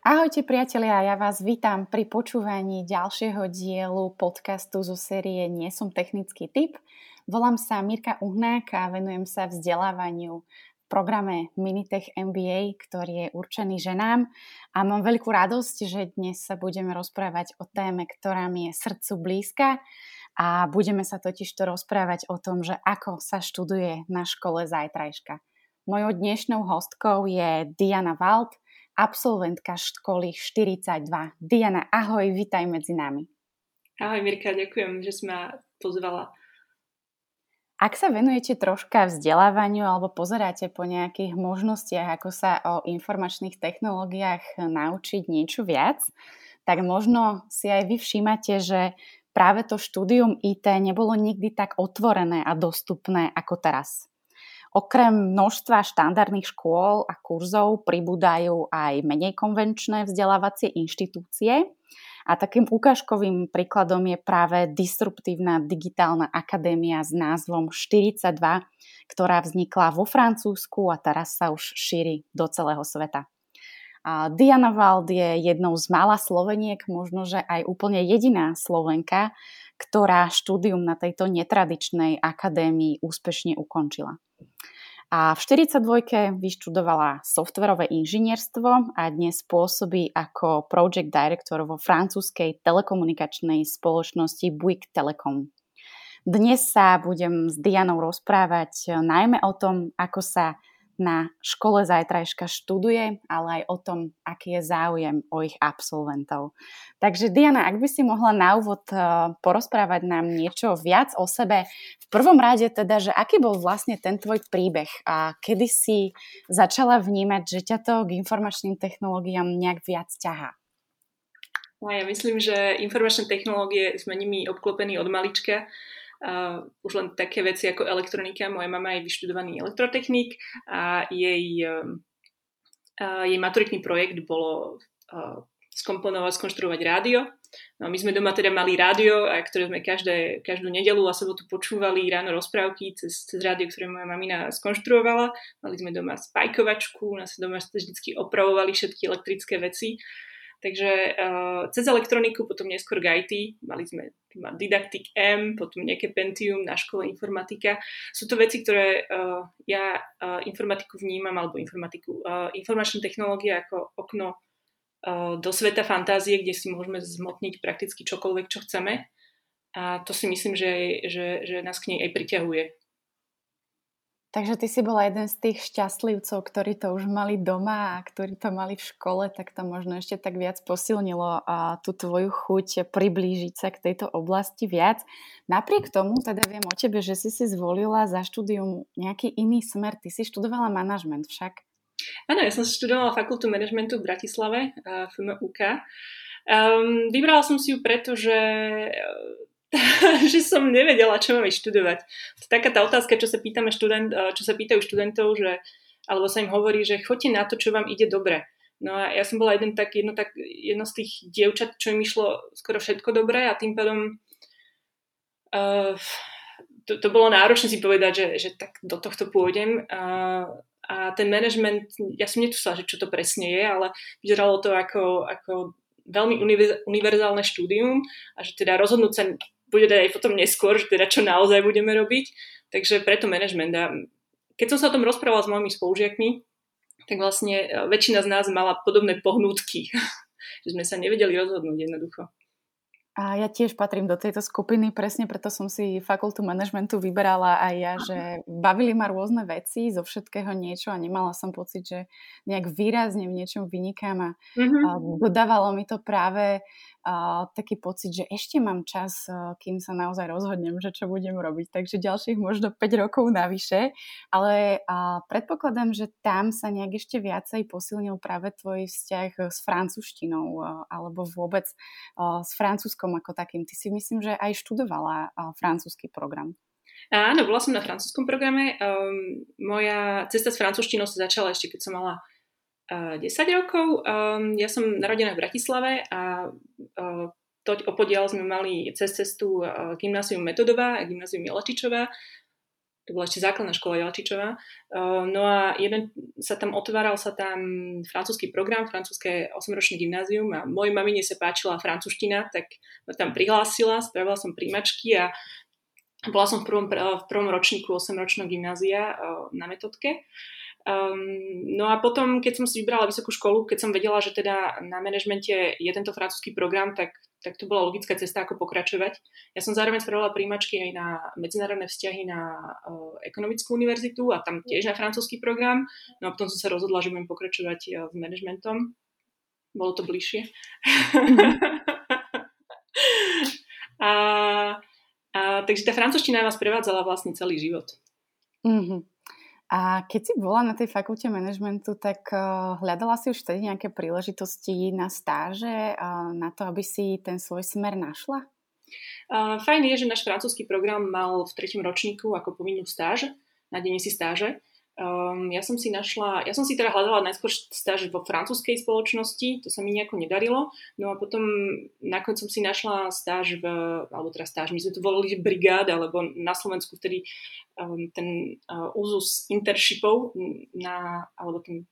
Ahojte priatelia, ja vás vítam pri počúvaní ďalšieho dielu podcastu zo série Nie som technický typ. Volám sa Mirka Uhnák a venujem sa vzdelávaniu v programe Minitech MBA, ktorý je určený ženám a mám veľkú radosť, že dnes sa budeme rozprávať o téme, ktorá mi je srdcu blízka a budeme sa totiž to rozprávať o tom, že ako sa študuje na škole zajtrajška. Mojou dnešnou hostkou je Diana Wald, absolventka školy 42. Diana, ahoj, vítaj medzi nami. Ahoj Mirka, ďakujem, že si ma pozvala. Ak sa venujete troška vzdelávaniu alebo pozeráte po nejakých možnostiach, ako sa o informačných technológiách naučiť niečo viac, tak možno si aj vy všímate, že práve to štúdium IT nebolo nikdy tak otvorené a dostupné ako teraz. Okrem množstva štandardných škôl a kurzov pribúdajú aj menej konvenčné vzdelávacie inštitúcie a takým ukážkovým príkladom je práve disruptívna digitálna akadémia s názvom 42, ktorá vznikla vo Francúzsku a teraz sa už šíri do celého sveta. A Diana Wald je jednou z mála Sloveniek, možno, že aj úplne jediná Slovenka, ktorá štúdium na tejto netradičnej akadémii úspešne ukončila. A v 42. vyštudovala softverové inžinierstvo a dnes pôsobí ako project director vo francúzskej telekomunikačnej spoločnosti Bouygues Telecom. Dnes sa budem s Dianou rozprávať najmä o tom, ako sa na škole zajtrajška študuje, ale aj o tom, aký je záujem o ich absolventov. Takže Diana, ak by si mohla na úvod eh, porozprávať nám niečo viac o sebe. V prvom rade teda, že aký bol vlastne ten tvoj príbeh a kedy si začala vnímať, že ťa to k informačným technológiám nejak viac ťahá? No ja myslím, že informačné technológie sme nimi obklopení od malička Uh, už len také veci ako elektronika. Moja mama je vyštudovaný elektrotechnik a jej, uh, jej maturitný projekt bolo uh, skomponovať, skonštruovať rádio. No my sme doma teda mali rádio, ktoré sme každé, každú nedelu a sobotu počúvali ráno rozprávky cez, cez rádio, ktoré moja mamina skonštruovala. Mali sme doma spajkovačku, nás doma vždy opravovali všetky elektrické veci. Takže uh, cez elektroniku, potom neskôr k mali sme Didactic M, potom nejaké Pentium na škole informatika. Sú to veci, ktoré uh, ja uh, informatiku vnímam, alebo informatiku, uh, informačné technológie ako okno uh, do sveta fantázie, kde si môžeme zmotniť prakticky čokoľvek, čo chceme. A to si myslím, že, že, že nás k nej aj priťahuje. Takže ty si bola jeden z tých šťastlivcov, ktorí to už mali doma a ktorí to mali v škole, tak to možno ešte tak viac posilnilo a tú tvoju chuť priblížiť sa k tejto oblasti viac. Napriek tomu teda viem o tebe, že si si zvolila za štúdium nejaký iný smer. Ty si študovala manažment však. Áno, ja som študovala fakultu manažmentu v Bratislave, FMUK. Um, vybrala som si ju preto, že že som nevedela, čo mám študovať. To je taká tá otázka, čo sa, pýtame študent, eh, čo sa pýtajú študentov, že, alebo sa im hovorí, že choďte na to, čo vám ide dobre. No a ja som bola jeden tak, jedno, tak, jedno z tých dievčat, čo im išlo skoro všetko dobre a tým pádom uh, to, to bolo náročné si povedať, že, že tak do tohto pôjdem. Uh, a ten management, ja som netusala, že čo to presne je, ale vyzeralo to ako, ako veľmi univerzálne štúdium a že teda rozhodnúť sa bude aj potom neskôr, že teda čo naozaj budeme robiť. Takže preto management. A keď som sa o tom rozprávala s mojimi spolužiakmi, tak vlastne e, väčšina z nás mala podobné pohnútky, že sme sa nevedeli rozhodnúť jednoducho. A ja tiež patrím do tejto skupiny, presne preto som si fakultu manažmentu vyberala aj ja, že bavili ma rôzne veci, zo všetkého niečo a nemala som pocit, že nejak výrazne v niečom vynikám a, mm-hmm. dodávalo mi to práve taký pocit, že ešte mám čas, kým sa naozaj rozhodnem, že čo budem robiť. Takže ďalších možno 5 rokov navyše. Ale predpokladám, že tam sa nejak ešte viacej posilnil práve tvoj vzťah s francúzštinou uh, alebo vôbec uh, s francúzskom ako takým. Ty si myslím, že aj študovala francúzsky program. Áno, bola som na francúzskom programe. Um, moja cesta s francúzštinou sa začala ešte, keď som mala 10 rokov. Ja som narodená v Bratislave a toť opodiaľ sme mali cez cestu gymnázium Metodová a gymnázium Jelačičová. To bola ešte základná škola Jelačičová. No a jeden sa tam otváral sa tam francúzsky program, francúzske 8-ročné gymnázium a mojej mamine sa páčila francúzština, tak ma tam prihlásila, spravila som príjmačky a bola som v prvom, v prvom ročníku 8-ročného gymnázia na metodke. Um, no a potom, keď som si vybrala vysokú školu, keď som vedela, že teda na manažmente je tento francúzsky program, tak, tak to bola logická cesta, ako pokračovať. Ja som zároveň spravila príjmačky aj na medzinárodné vzťahy na uh, ekonomickú univerzitu a tam tiež na francúzsky program. No a potom som sa rozhodla, že budem pokračovať uh, s manažmentom. Bolo to bližšie. a a, takže tá francúzština vás prevádzala vlastne celý život. Mm-hmm. A keď si bola na tej fakulte manažmentu, tak uh, hľadala si už vtedy nejaké príležitosti na stáže, uh, na to, aby si ten svoj smer našla? Uh, fajn je, že náš francúzsky program mal v treťom ročníku ako povinnú stáž, na deň si stáže. Um, ja som si našla, ja som si teda hľadala najskôr stáž vo francúzskej spoločnosti, to sa mi nejako nedarilo, no a potom nakoniec som si našla stáž v, alebo teda stáž, my sme to volali brigáda, alebo na Slovensku vtedy um, ten uh, úzus internshipov na, alebo ten,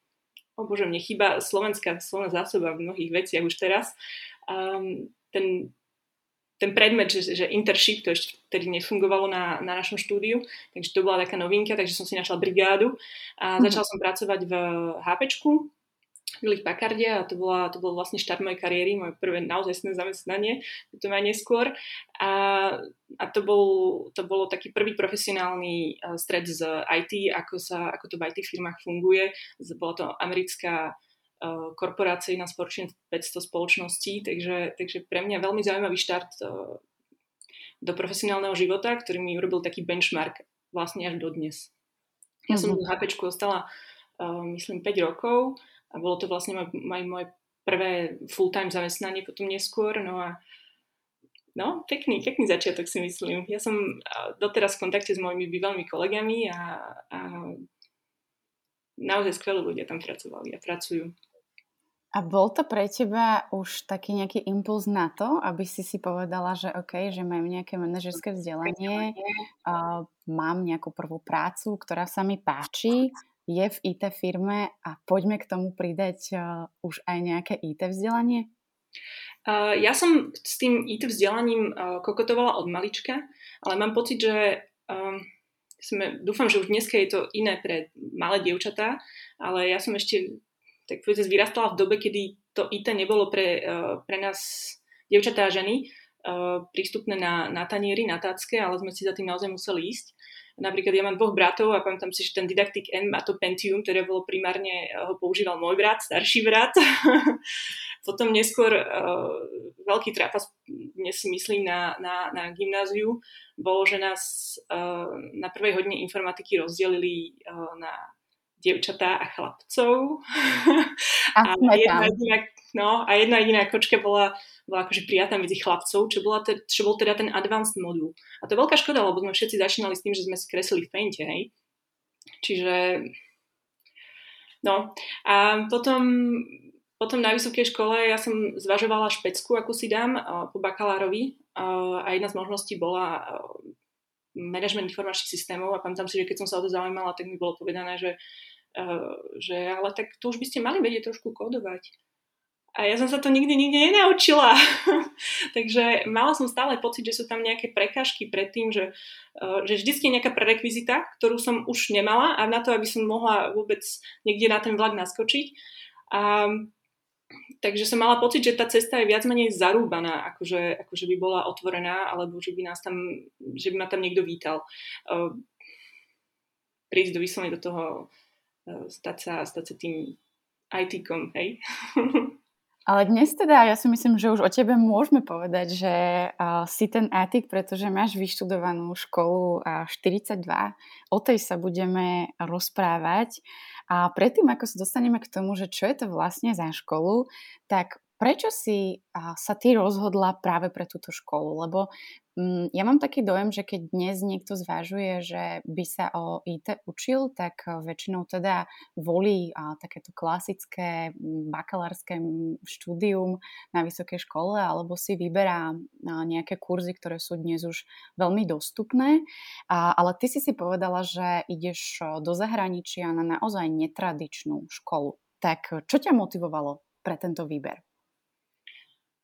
o oh bože, mne chýba slovenská slovná zásoba v mnohých veciach už teraz, um, ten ten predmet, že, že internship, to ešte vtedy nefungovalo na, na našom štúdiu, takže to bola taká novinka, takže som si našla brigádu a mhm. začala som pracovať v HPčku, v Packarde a to, bola, to bol vlastne štart mojej kariéry, moje prvé naozaj zamestnanie, to aj neskôr. A, a to, bol, to bolo taký prvý profesionálny stred z IT, ako, sa, ako to v IT firmách funguje. Bola to americká korporácií na spoločne 500 spoločností, takže, takže pre mňa veľmi zaujímavý štart eh, do profesionálneho života, ktorý mi urobil taký benchmark vlastne až do dnes. Ja som mm-hmm. v HP ostala uh, myslím 5 rokov a bolo to vlastne moje, moje prvé full-time zamestnanie potom neskôr, no a no, pekný, pekný začiatok si myslím. Ja som doteraz v kontakte s mojimi bývalými kolegami a, a naozaj skvelí ľudia tam pracovali a pracujú. A bol to pre teba už taký nejaký impuls na to, aby si si povedala, že OK, že mám nejaké manažerské vzdelanie, uh, mám nejakú prvú prácu, ktorá sa mi páči, je v IT firme a poďme k tomu pridať uh, už aj nejaké IT vzdelanie? Uh, ja som s tým IT vzdelaním uh, kokotovala od malička, ale mám pocit, že uh, sme, dúfam, že už dneska je to iné pre malé dievčatá, ale ja som ešte tak povedz, vyrastala v dobe, kedy to IT nebolo pre, eh, pre nás, dievčatá a ženy, eh, prístupné na, na tanieri, na tácke, ale sme si za tým naozaj museli ísť. Napríklad ja mám dvoch bratov a pamätám si, že ten Didactic M a to Pentium, ktoré bolo primárne, eh, ho používal môj brat, starší brat. Potom neskôr uh, veľký trapas, dnes si myslím, na, na, na gymnáziu, bolo, že nás uh, na prvej hodine informatiky rozdelili uh, na dievčatá a chlapcov. A, a, jedna jediná, no, a jedna jediná kočka bola, bola akože prijatá medzi chlapcov, čo, bola te, čo bol teda ten advanced modul. A to je veľká škoda, lebo sme všetci začínali s tým, že sme si v Painte, hej. Čiže no a potom potom na vysokej škole ja som zvažovala špecku, ako si dám po bakalárovi a jedna z možností bola management informačných systémov a pamätám si, že keď som sa o to zaujímala, tak mi bolo povedané, že že ale tak to už by ste mali vedieť trošku kódovať. A ja som sa to nikdy, nikdy nenaučila. Takže mala som stále pocit, že sú tam nejaké prekážky pred tým, že, eh, že vždy je nejaká prerekvizita, ktorú som už nemala a na to, aby som mohla vôbec niekde na ten vlak naskočiť. A, takže som mala pocit, že tá cesta je viac menej zarúbaná, akože, akože by bola otvorená, alebo že by, nás tam, že by ma tam niekto vítal. Uh, prísť do vyslovene do toho stať sa, stať sa tým IT-kom, hej? Ale dnes teda ja si myslím, že už o tebe môžeme povedať, že uh, si ten etik, pretože máš vyštudovanú školu uh, 42. O tej sa budeme rozprávať. A predtým, ako sa dostaneme k tomu, že čo je to vlastne za školu, tak prečo si sa ty rozhodla práve pre túto školu? Lebo mm, ja mám taký dojem, že keď dnes niekto zvažuje, že by sa o IT učil, tak väčšinou teda volí takéto klasické bakalárske štúdium na vysokej škole alebo si vyberá nejaké kurzy, ktoré sú dnes už veľmi dostupné. Ale ty si si povedala, že ideš do zahraničia na naozaj netradičnú školu. Tak čo ťa motivovalo pre tento výber?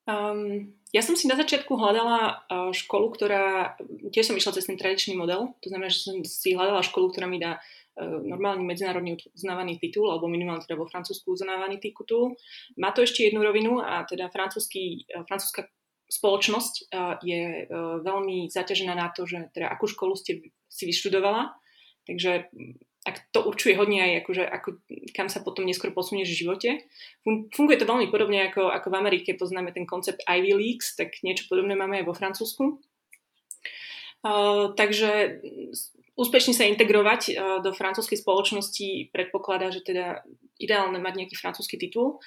Um, ja som si na začiatku hľadala uh, školu, ktorá, tiež som išla cez ten tradičný model, to znamená, že som si hľadala školu, ktorá mi dá uh, normálny medzinárodne uznávaný titul, alebo minimálne teda vo Francúzsku uznávaný titul. Má to ešte jednu rovinu a teda francúzsky, uh, francúzska spoločnosť je veľmi zaťažená na to, že teda akú školu ste si vyštudovala, takže ak to určuje hodne aj akože, ako, kam sa potom neskôr posunieš v živote. Funguje to veľmi podobne ako, ako v Amerike, poznáme ten koncept Ivy Leagues, tak niečo podobné máme aj vo Francúzsku. Uh, takže úspešne sa integrovať uh, do francúzskej spoločnosti predpokladá, že teda ideálne mať nejaký francúzsky titul.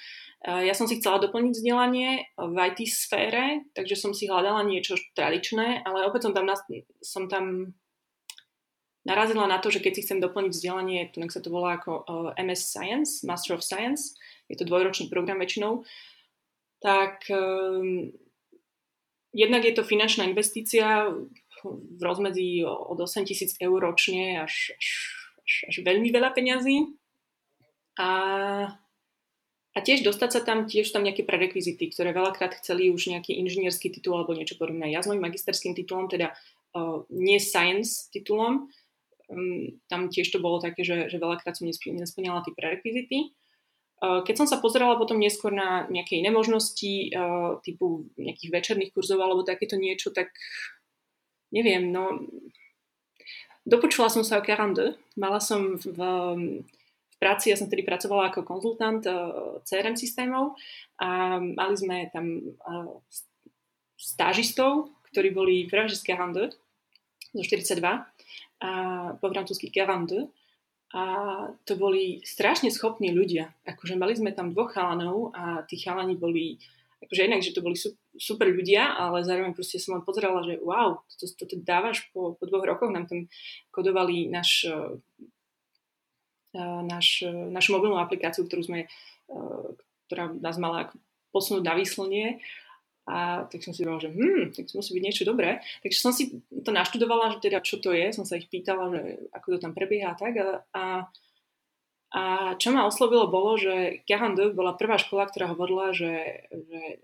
Ja som si chcela doplniť vzdelanie v IT sfére, takže som si hľadala niečo tradičné, ale opäť som tam, som tam narazila na to, že keď si chcem doplniť vzdelanie, tu sa to volá ako eh, MS Science, Master of Science, je to dvojročný program väčšinou, tak um, jednak je to finančná investícia v rozmedzi od 8 tisíc eur ročne až, až, až, až veľmi veľa peňazí. A, a tiež dostať sa tam, tiež tam nejaké prerekvizity, ktoré veľakrát chceli už nejaký inžinierský titul alebo niečo podobné. Ja s mojim magisterským titulom, teda uh, nie science titulom, um, tam tiež to bolo také, že, že veľakrát som nesplňala tie prerekvizity. Uh, keď som sa pozerala potom neskôr na nejaké iné možnosti, uh, typu nejakých večerných kurzov alebo takéto niečo, tak neviem, no dopočula som sa o 42, mala som v, v práci, ja som tedy pracovala ako konzultant uh, CRM systémov a mali sme tam stážistov, ktorí boli práve z 42 zo 42 a po francúzsky 42 a to boli strašne schopní ľudia. Akože mali sme tam dvoch chalanov a tí chalani boli, akože inak, že to boli super ľudia, ale zároveň proste som len pozerala, že wow, toto, toto dávaš po, po dvoch rokoch, nám tam kodovali náš, náš, našu mobilnú aplikáciu, ktorú sme, ktorá nás mala posunúť na výslnie a tak som si povedala, že hm, tak musí byť niečo dobré. Takže som si to naštudovala, že teda čo to je, som sa ich pýtala, že ako to tam prebieha tak. A, a, a čo ma oslovilo bolo, že 42 bola prvá škola, ktorá hovorila, že, že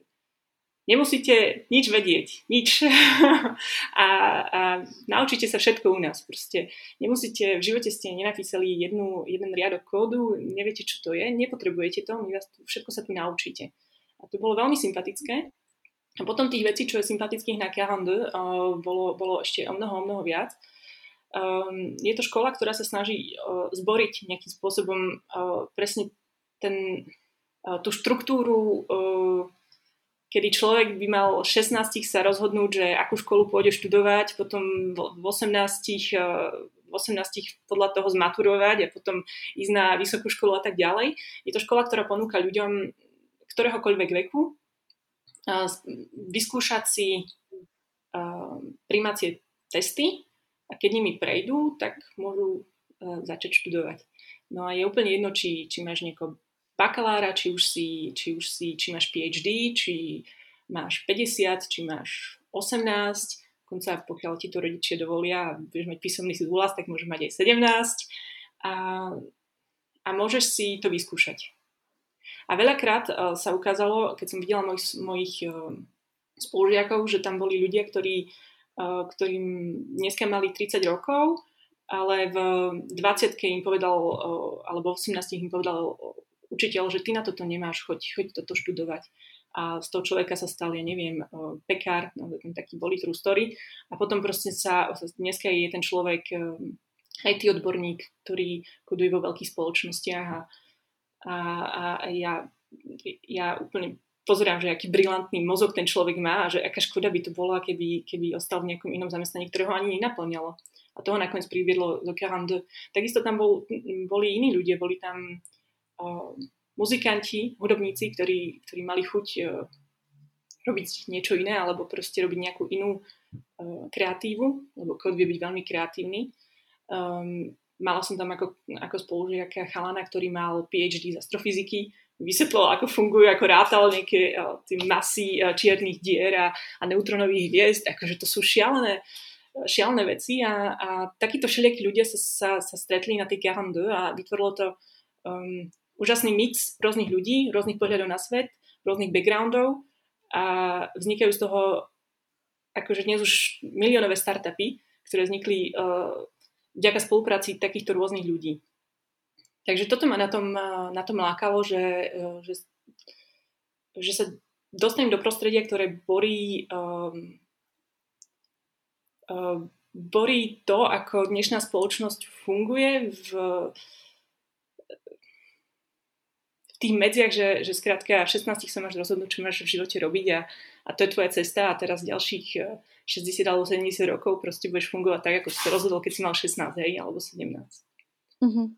nemusíte nič vedieť, nič. a, a naučíte sa všetko u nás. Proste nemusíte, v živote ste nenapísali jednu, jeden riadok kódu, neviete, čo to je, nepotrebujete to, my vás, všetko sa tu naučíte. A to bolo veľmi sympatické. A potom tých vecí, čo je sympatických na 42, uh, bolo, bolo ešte o mnoho, o mnoho viac. Um, je to škola, ktorá sa snaží uh, zboriť nejakým spôsobom uh, presne ten, uh, tú štruktúru, uh, kedy človek by mal 16 sa rozhodnúť, že akú školu pôjde študovať, potom v 18, uh, 18 podľa toho zmaturovať a potom ísť na vysokú školu a tak ďalej. Je to škola, ktorá ponúka ľuďom ktoréhokoľvek veku vyskúšať si primacie testy a keď nimi prejdú, tak môžu začať študovať. No a je úplne jedno, či, či máš niekoho bakalára, či už, si, či už si, či máš PhD, či máš 50, či máš 18, konca pokiaľ ti to rodičia dovolia a budeš mať písomný súhlas, tak môžeš mať aj 17 a, a môžeš si to vyskúšať. A veľakrát uh, sa ukázalo, keď som videla mojich, mojich uh, spolužiakov, že tam boli ľudia, ktorí, uh, ktorým dneska mali 30 rokov, ale v 20 im povedal, alebo v 18 im povedal učiteľ, že ty na toto nemáš, choď, choď toto študovať. A z toho človeka sa stal, ja neviem, pekár, no, taký boli true story. A potom proste sa, dneska je ten človek IT odborník, ktorý koduje vo veľkých spoločnostiach a a, a ja, ja úplne pozerám, že aký brilantný mozog ten človek má a že aká škoda by to bola, keby, keby ostal v nejakom inom zamestnaní, ktorého ani nenaplňalo. A toho nakoniec priviedlo do 42. Takisto tam bol, boli iní ľudia, boli tam uh, muzikanti, hudobníci, ktorí, ktorí mali chuť uh, robiť niečo iné alebo proste robiť nejakú inú uh, kreatívu, lebo kód vie byť veľmi kreatívny. Um, mala som tam ako, ako spolužiaka chalana, ktorý mal PhD z astrofyziky, vysvetloval, ako fungujú, ako rátal nejaké uh, masy uh, čiernych dier a, a neutronových hviezd, akože to sú šialené, šialené veci a, a takíto všelijakí ľudia sa, sa, sa stretli na tej 42 a vytvorilo to um, úžasný mix rôznych ľudí, rôznych pohľadov na svet, rôznych backgroundov a vznikajú z toho akože dnes už miliónové startupy, ktoré vznikli uh, vďaka spolupráci takýchto rôznych ľudí. Takže toto ma na tom, na tom lákalo, že, že, že sa dostanem do prostredia, ktoré borí, um, um, borí to, ako dnešná spoločnosť funguje v, v tých medziach, že, že skrátka v 16 sa máš rozhodnúť, čo máš v živote robiť a, a to je tvoja cesta a teraz ďalších 60 alebo 70 rokov proste budeš fungovať tak, ako si to rozhodol, keď si mal 16, hej, alebo 17. Mm-hmm.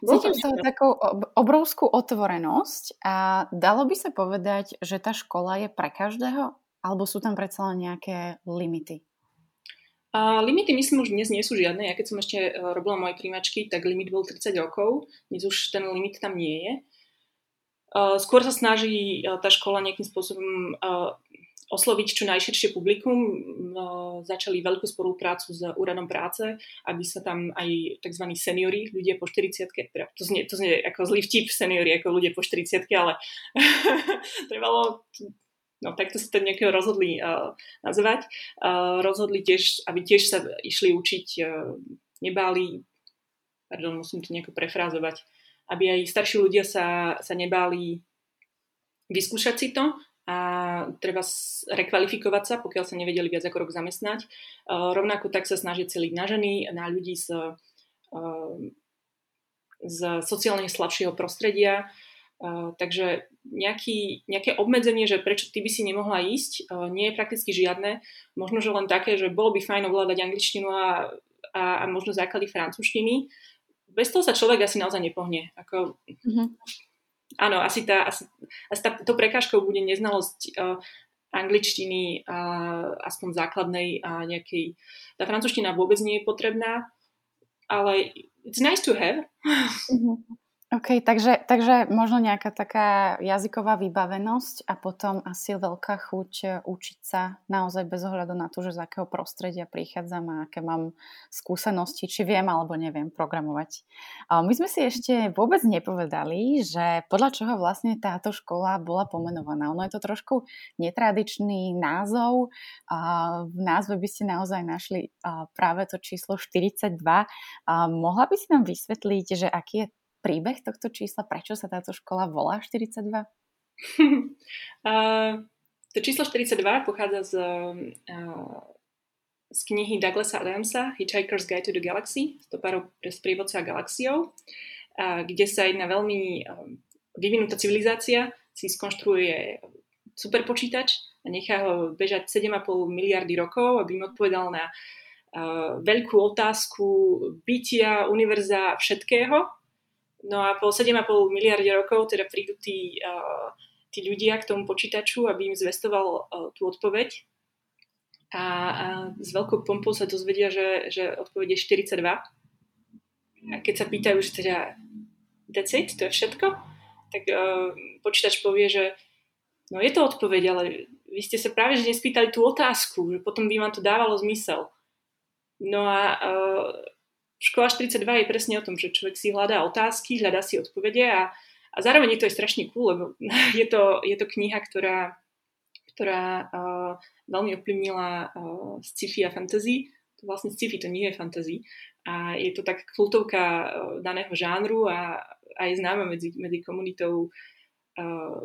Cítim z toho takú obrovskú otvorenosť a dalo by sa povedať, že tá škola je pre každého? Alebo sú tam predsa len nejaké limity? A limity myslím už dnes nie sú žiadne. Ja keď som ešte e, robila moje príjmačky, tak limit bol 30 rokov. Dnes už ten limit tam nie je. E, skôr sa snaží e, tá škola nejakým spôsobom osloviť čo najširšie publikum. No, začali veľkú spoluprácu s úradom práce, aby sa tam aj tzv. seniori, ľudia po 40 teda to znie, to znie ako zlý vtip seniori, ako ľudia po 40 ale trvalo no takto sa to nejakého rozhodli uh, nazvať. Uh, rozhodli tiež, aby tiež sa išli učiť, uh, nebáli, pardon, musím to nejako prefrázovať, aby aj starší ľudia sa, sa nebáli vyskúšať si to a treba rekvalifikovať sa, pokiaľ sa nevedeli viac ako rok zamestnať. Rovnako tak sa snažia celiť na ženy, na ľudí z, z sociálne slabšieho prostredia. Takže nejaký, nejaké obmedzenie, že prečo ty by si nemohla ísť, nie je prakticky žiadne. Možno, že len také, že bolo by fajn ovládať angličtinu a, a, a možno základy francúzštiny. Bez toho sa človek asi naozaj nepohne. Ako, mm-hmm áno, asi, tá, asi, asi tá, to prekážkou bude neznalosť uh, angličtiny, uh, aspoň základnej a nejakej... Tá francúzština vôbec nie je potrebná, ale it's nice to have. Mm-hmm. OK, takže, takže možno nejaká taká jazyková vybavenosť a potom asi veľká chuť e, učiť sa naozaj bez ohľadu na to, že z akého prostredia prichádzam a aké mám skúsenosti, či viem alebo neviem programovať. My sme si ešte vôbec nepovedali, že podľa čoho vlastne táto škola bola pomenovaná. Ono je to trošku netradičný názov. V názve by ste naozaj našli práve to číslo 42. Mohla by si nám vysvetliť, že aký je príbeh tohto čísla? Prečo sa táto škola volá 42? uh, to číslo 42 pochádza z, uh, z knihy Douglasa Adamsa Hitchhiker's Guide to the Galaxy, stopárov pre sprievodca galaxiou, uh, kde sa jedna veľmi uh, vyvinutá civilizácia si skonštruuje superpočítač a nechá ho bežať 7,5 miliardy rokov, aby im odpovedal na uh, veľkú otázku bytia, univerza, všetkého No a po 7,5 miliarde rokov teda prídu tí, tí ľudia k tomu počítaču, aby im zvestoval tú odpoveď. A, a s veľkou pompou sa dozvedia, že, že odpoveď je 42. A keď sa pýtajú, že teda that's it, to je všetko, tak uh, počítač povie, že no je to odpoveď, ale vy ste sa práve že nespýtali tú otázku, že potom by vám to dávalo zmysel. No a uh, škola 42 je presne o tom, že človek si hľadá otázky, hľadá si odpovede a, a zároveň je to aj strašne cool, lebo je to, je to kniha, ktorá, ktorá uh, veľmi ovplyvnila uh, sci-fi a fantasy. To vlastne sci-fi to nie je fantasy. A je to tak kultovka uh, daného žánru a, a je známa medzi, medzi komunitou uh,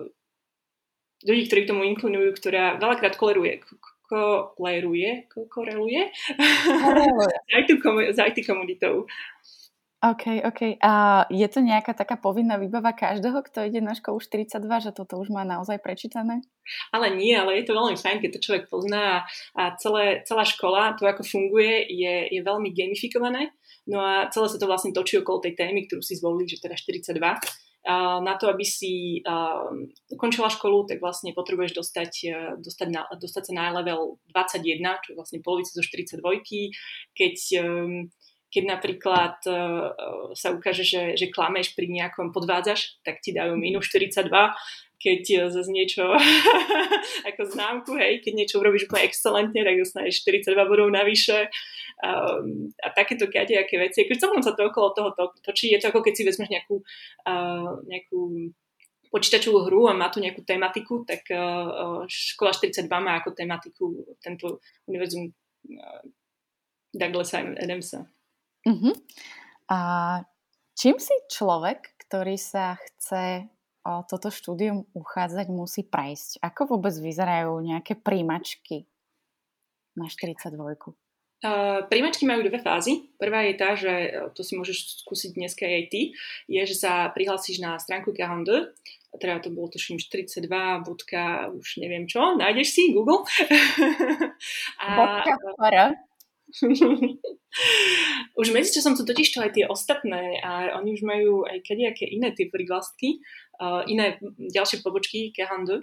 ľudí, ktorí k tomu inklinujú, ktorá veľakrát koleruje, koleruje, koreluje s IT, komunitou. OK, OK. A je to nejaká taká povinná výbava každého, kto ide na školu 42, že toto už má naozaj prečítané? Ale nie, ale je to veľmi fajn, keď to človek pozná a celé, celá škola, to ako funguje, je, je veľmi gamifikované. No a celé sa to vlastne točí okolo tej témy, ktorú si zvolili, že teda 42. Na to, aby si ukončila školu, tak vlastne potrebuješ dostať, dostať, na, dostať sa na level 21, čo je vlastne polovica zo 42. Keď um, keď napríklad uh, sa ukáže, že, že klameš pri nejakom podvádzaš, tak ti dajú minus 42, keď zase niečo ako známku, hej, keď niečo urobíš úplne excelentne, tak dostaneš 42 bodov navyše um, a takéto kadejaké veci. Keď celkom sa to okolo toho to, točí, je to ako keď si vezmeš nejakú, uh, nejakú počítačovú hru a má tu nejakú tematiku, tak uh, škola 42 má ako tematiku tento univerzum uh, Douglasa Adamsa. Uh-huh. A čím si človek, ktorý sa chce o toto štúdium uchádzať, musí prejsť? Ako vôbec vyzerajú nejaké príjmačky na 42? Uh, príjmačky majú dve fázy. Prvá je tá, že to si môžeš skúsiť dneska aj ty, je, že sa prihlásiš na stránku 42, teda to bolo tuším 42, bodka, už neviem čo, nájdeš si Google. a, bodka, už medzičasom sú totiž to aj tie ostatné a oni už majú aj kadejaké iné tie prívlastky, iné ďalšie pobočky Kehandu,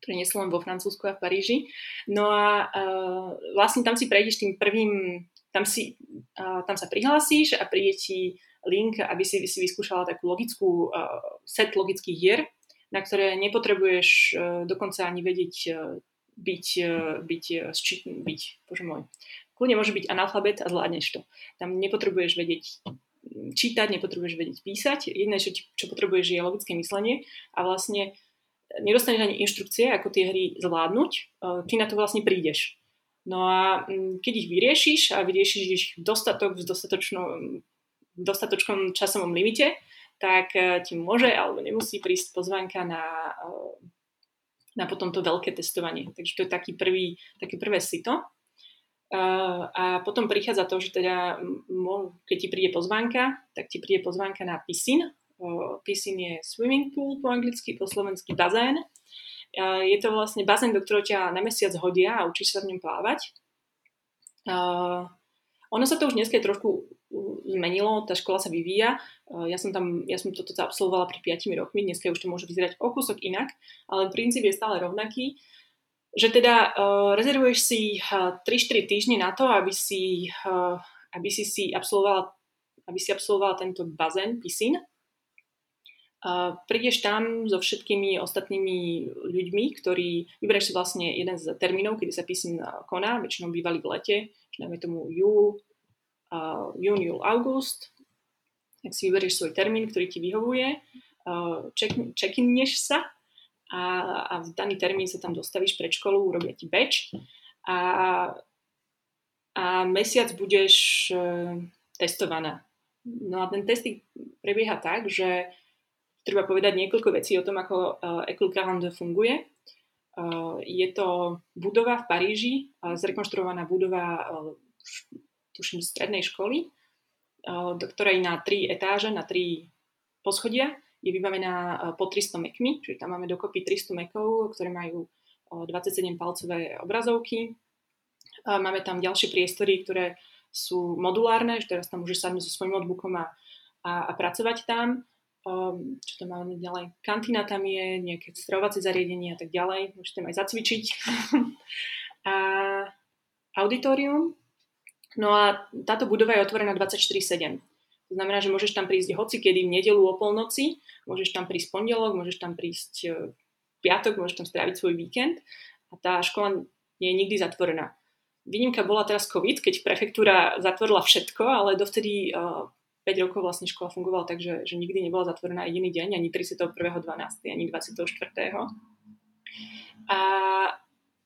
ktoré nie sú len vo Francúzsku a v Paríži. No a uh, vlastne tam si prejdeš tým prvým, tam, si, tam sa prihlásíš a príde ti link, aby si, si vyskúšala takú logickú uh, set logických hier, na ktoré nepotrebuješ uh, dokonca ani vedieť byť, byť, byť, byť, bože môj, kľudne môže byť analfabet a zvládneš to. Tam nepotrebuješ vedieť čítať, nepotrebuješ vedieť písať. Jedné, čo, čo potrebuješ, je logické myslenie a vlastne nedostaneš ani inštrukcie, ako tie hry zvládnuť, ty na to vlastne prídeš. No a keď ich vyriešiš a vyriešiš ich dostatok v dostatočnom, časovom limite, tak e, ti môže alebo nemusí prísť pozvánka na, e, na potom to veľké testovanie. Takže to je taký prvý, také prvé sito. A potom prichádza to, že teda, keď ti príde pozvánka, tak ti príde pozvánka na piscine. Piscine je swimming pool po anglicky, po slovensky bazén. Je to vlastne bazén, do ktorého ťa na mesiac hodia a učíš sa v ňom plávať. Ono sa to už dneska trošku zmenilo, tá škola sa vyvíja. Ja som, tam, ja som toto absolvovala pri 5 rokmi, dneska už to môže vyzerať o kúsok inak, ale princíp je stále rovnaký že teda uh, rezervuješ si uh, 3-4 týždne na to, aby si, uh, aby si, si absolvovala aby si absolvovala tento bazén, pisín. Uh, prídeš tam so všetkými ostatnými ľuďmi, ktorí, vyberieš si vlastne jeden z termínov, kedy sa pisín koná, väčšinou bývali v lete, dáme tomu júl, uh, jún, júl, august, tak si vyberieš svoj termín, ktorý ti vyhovuje, uh, check, check-inneš sa a, a v daný termín sa tam dostavíš pred školu, urobia ti beč a, a mesiac budeš e, testovaná. No a ten test prebieha tak, že treba povedať niekoľko vecí o tom, ako École 42 funguje. Uh, je to budova v Paríži, zrekonštruovaná budova tuším strednej školy, do ktorej na tri etáže, na tri poschodia je vybavená e, po 300 mekmi, čiže tam máme dokopy 300 mekov, ktoré majú 27 e, palcové obrazovky. Máme tam ďalšie priestory, ktoré sú modulárne, že teraz tam môžeš sadnúť so svojím notebookom a, a, a pracovať tam. Um, čo tam máme ďalej? Kantína tam je, nejaké stravovacie zariadenie a tak ďalej. Môžete tam aj zacvičiť. a auditorium. No a táto budova je otvorená 24-7. To znamená, že môžeš tam prísť hoci kedy v nedelu o polnoci, môžeš tam prísť pondelok, môžeš tam prísť e, piatok, môžeš tam stráviť svoj víkend a tá škola nie je nikdy zatvorená. Výnimka bola teraz COVID, keď prefektúra zatvorila všetko, ale dovtedy uh, e, 5 rokov vlastne škola fungovala tak, že, že nikdy nebola zatvorená jediný deň, ani 31.12., ani 24. A,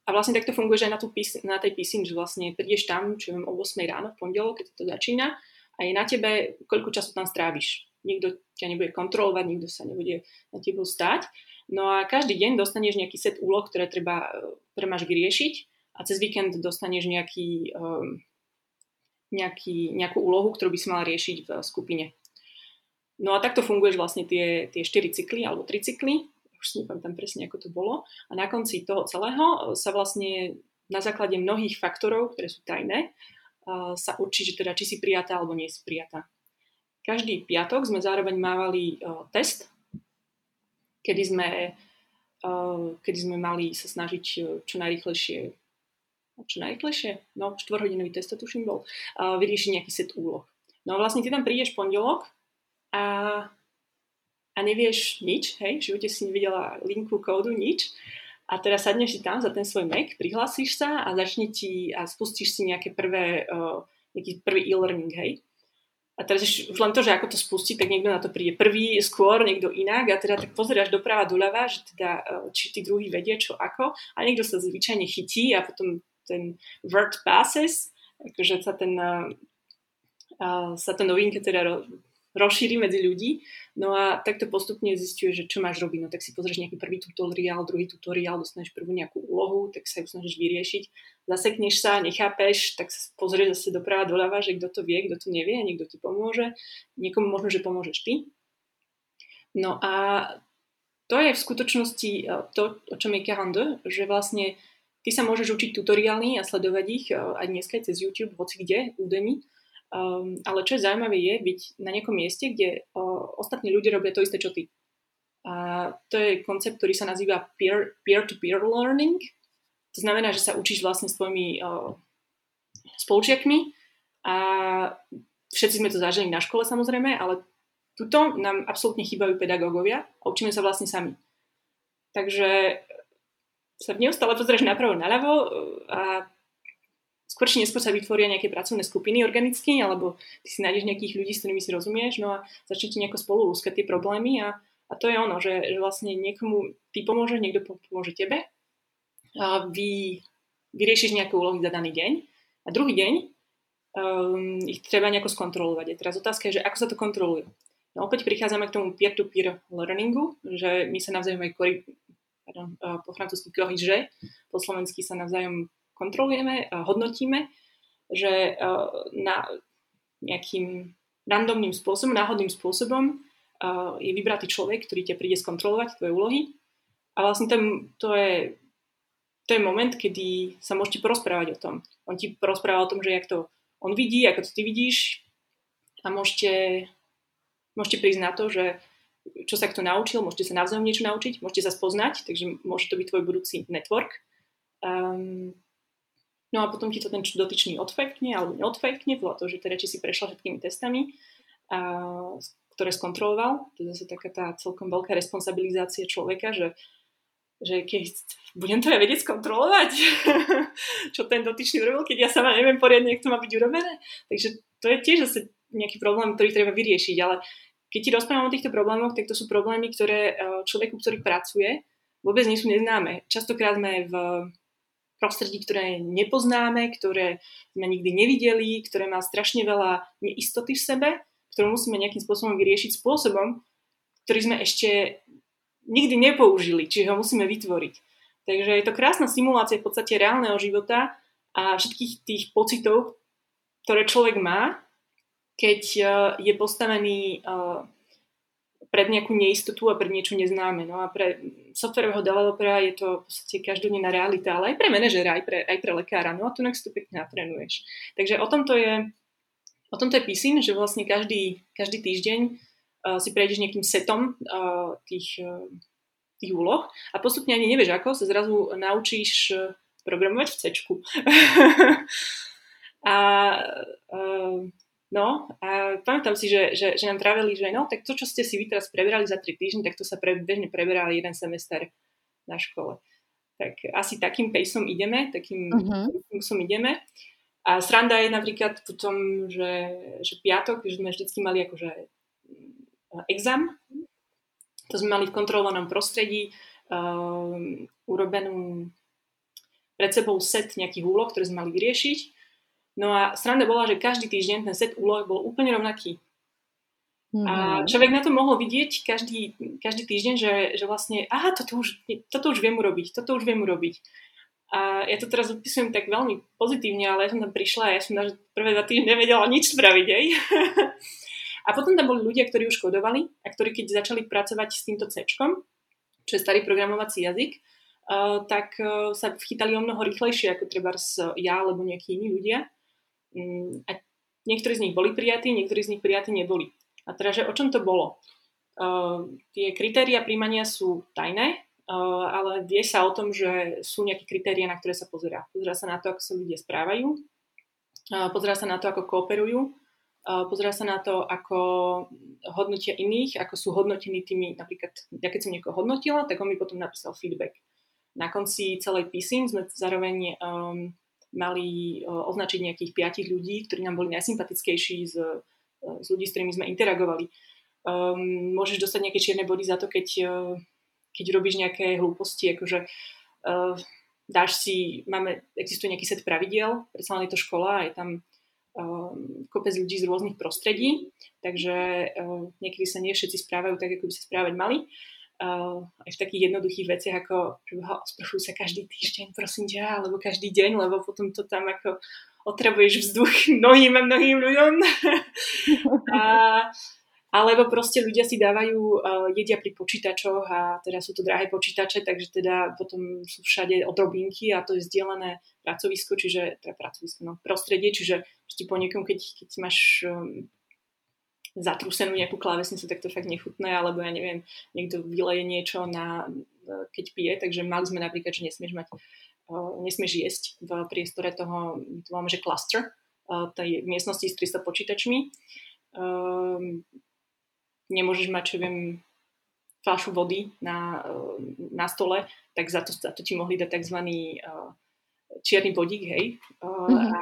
a vlastne takto funguje, aj na, tú na tej písni, že vlastne prídeš tam, čo viem, o 8 ráno v pondelok, keď to začína a je na tebe, koľko času tam stráviš. Nikto ťa nebude kontrolovať, nikto sa nebude na tebou stať. No a každý deň dostaneš nejaký set úloh, ktoré, treba, ktoré máš vyriešiť a cez víkend dostaneš nejaký, um, nejaký, nejakú úlohu, ktorú by si mal riešiť v skupine. No a takto funguješ vlastne tie, tie 4 cykly alebo 3 cykly, už si nepamätám presne, ako to bolo. A na konci toho celého sa vlastne na základe mnohých faktorov, ktoré sú tajné, sa určí, že teda či si prijatá alebo nie si prijatá. Každý piatok sme zároveň mávali test, kedy sme, kedy sme mali sa snažiť čo najrychlejšie čo najrychlejšie, no štvorhodinový test tuším bol, vyriešiť nejaký set úloh. No a vlastne ty tam prídeš pondelok a, a nevieš nič, hej, v živote si nevidela linku kódu, nič. A teraz sadneš si tam za ten svoj Mac, prihlásiš sa a začne ti a spustíš si nejaké prvé, uh, nejaký prvý e-learning, hej. A teraz už len to, že ako to spustiť, tak niekto na to príde prvý, skôr, niekto inak a teda tak pozeráš doprava, doľava, že teda, uh, či tí druhý vedie čo ako a niekto sa zvyčajne chytí a potom ten word passes, akože sa ten, uh, sa tá novinka teda rozšíri medzi ľudí. No a takto postupne zistuje, že čo máš robiť. No tak si pozrieš nejaký prvý tutoriál, druhý tutoriál, dostaneš prvú nejakú úlohu, tak sa ju snažíš vyriešiť. Zasekneš sa, nechápeš, tak sa pozrieš zase doprava, doľava, že kto to vie, kto to nevie, a niekto ti pomôže. Niekomu možno, že pomôžeš ty. No a to je v skutočnosti e, to, o čom je 42, že vlastne ty sa môžeš učiť tutoriály a sledovať ich e, aj dneska cez YouTube, hoci kde, Udemy, Um, ale čo je zaujímavé je byť na nejakom mieste, kde uh, ostatní ľudia robia to isté, čo ty. A to je koncept, ktorý sa nazýva peer, peer-to-peer learning. To znamená, že sa učíš vlastne s tvojimi uh, spolužiakmi a všetci sme to zažili na škole samozrejme, ale tuto nám absolútne chýbajú pedagógovia a učíme sa vlastne sami. Takže sa neustále pozrieš napravo, naľavo a skôr či neskôr sa vytvoria nejaké pracovné skupiny organicky, alebo ty si nájdeš nejakých ľudí, s ktorými si rozumieš, no a začnete nejako spolu lúskať tie problémy a, a to je ono, že, že vlastne niekomu ty pomôže, niekto pomôže tebe a vy vyriešiš nejaké úlohy za daný deň a druhý deň um, ich treba nejako skontrolovať. A teraz otázka je, že ako sa to kontroluje. No opäť prichádzame k tomu peer-to-peer learningu, že my sa navzájom aj kori, pardon, po francúzsky corrige, po slovensky sa navzájom kontrolujeme, hodnotíme, že e, na nejakým randomným spôsobom, náhodným spôsobom e, je vybratý človek, ktorý ťa príde skontrolovať, tvoje úlohy. A vlastne ten, to, je, to je moment, kedy sa môžete porozprávať o tom. On ti porozpráva o tom, že jak to on vidí, ako to ty vidíš a môžete, môžete prísť na to, že čo sa kto naučil, môžete sa navzájom niečo naučiť, môžete sa spoznať, takže môže to byť tvoj budúci network. Um, No a potom ti to ten dotyčný odfekne alebo neodfekne, podľa toho, že teda či si prešla všetkými testami, a, ktoré skontroloval. To je zase taká tá celkom veľká responsabilizácia človeka, že, že keď budem to ja vedieť skontrolovať, čo ten dotyčný urobil, keď ja sama neviem poriadne, jak to má byť urobené. Takže to je tiež zase nejaký problém, ktorý treba vyriešiť, ale keď ti rozprávam o týchto problémoch, tak to sú problémy, ktoré e, človeku, ktorý pracuje, vôbec nie sú neznáme. Častokrát sme v prostredí, ktoré nepoznáme, ktoré sme nikdy nevideli, ktoré má strašne veľa neistoty v sebe, ktorú musíme nejakým spôsobom vyriešiť spôsobom, ktorý sme ešte nikdy nepoužili, čiže ho musíme vytvoriť. Takže je to krásna simulácia v podstate reálneho života a všetkých tých pocitov, ktoré človek má, keď eh, je postavený eh, pred nejakú neistotu a pred niečo neznáme. No a pre softwarového developera je to v podstate každodenná realita, ale aj pre manažera, aj pre, aj pre lekára. No a tu si to pekne natrenuješ. Takže o tomto je, o tomto je písim, že vlastne každý, každý týždeň uh, si prejdeš nejakým setom uh, tých, uh, tých úloh a postupne ani nevieš ako, sa zrazu naučíš programovať v C. a No a pamätám si, že, že, že nám trávili, že no, tak to, čo ste si vy teraz preberali za tri týždne, tak to sa pre, bežne preberá jeden semester na škole. Tak asi takým pejsom ideme, takým uh-huh. ideme. A sranda je napríklad potom, že, že piatok, že sme vždycky mali akože mm, exam. To sme mali v kontrolovanom prostredí um, urobenú pred sebou set nejakých úloh, ktoré sme mali vyriešiť No a sranda bola, že každý týždeň ten set úloh bol úplne rovnaký. Mm-hmm. A mhm. človek na to mohol vidieť každý, každý týždeň, že, že vlastne, aha, toto už, toto už viem urobiť, toto už viem urobiť. A ja to teraz odpisujem tak veľmi pozitívne, ale ja som tam prišla a ja som na prvé dva týždne nevedela nič spraviť, aj. a potom tam boli ľudia, ktorí už kodovali a ktorí keď začali pracovať s týmto C, čo je starý programovací jazyk, uh, tak uh, sa chytali o mnoho rýchlejšie ako treba ja alebo nejakí iní ľudia. Um, a niektorí z nich boli prijatí, niektorí z nich prijatí neboli. A teda, že o čom to bolo? Uh, tie kritéria príjmania sú tajné, Uh, ale vie sa o tom, že sú nejaké kritéria, na ktoré sa pozerá. Pozerá sa na to, ako sa ľudia správajú, uh, pozerá sa na to, ako kooperujú, pozerá sa na to, ako hodnotia iných, ako sú hodnotení tými, napríklad, ja keď som niekoho hodnotila, tak on mi potom napísal feedback. Na konci celej písing sme zároveň um, mali označiť nejakých piatich ľudí, ktorí nám boli najsympatickejší z, uh, z ľudí, s ktorými sme interagovali. Um, môžeš dostať nejaké čierne body za to, keď uh, keď robíš nejaké hlúposti, akože uh, dáš si, máme, existuje nejaký set pravidiel, predsa len je to škola, je tam uh, kopec ľudí z rôznych prostredí, takže uh, niekedy sa nie všetci správajú tak, ako by sa správať mali. Uh, aj v takých jednoduchých veciach, ako sprchujú sa každý týždeň, prosím ťa, alebo každý deň, lebo potom to tam ako otravuješ vzduch mnohým a mnohým ľuďom. a, alebo proste ľudia si dávajú, uh, jedia pri počítačoch a teda sú to drahé počítače, takže teda potom sú všade odrobinky a to je zdieľané pracovisko, čiže teda pracovisko, no, prostredie, čiže po niekom, keď, keď máš um, zatrúsenú nejakú klávesnicu, tak to fakt nechutné, alebo ja neviem, niekto vyleje niečo na, keď pije, takže mali sme napríklad, že nesmieš mať, uh, nesmieš jesť v priestore toho, my to máme, že cluster, uh, tej miestnosti s 300 počítačmi. Um, nemôžeš mať, čo viem, fľašu vody na, na stole, tak za to, za to ti mohli dať tzv. Čierny bodík, hej. Mm-hmm. a,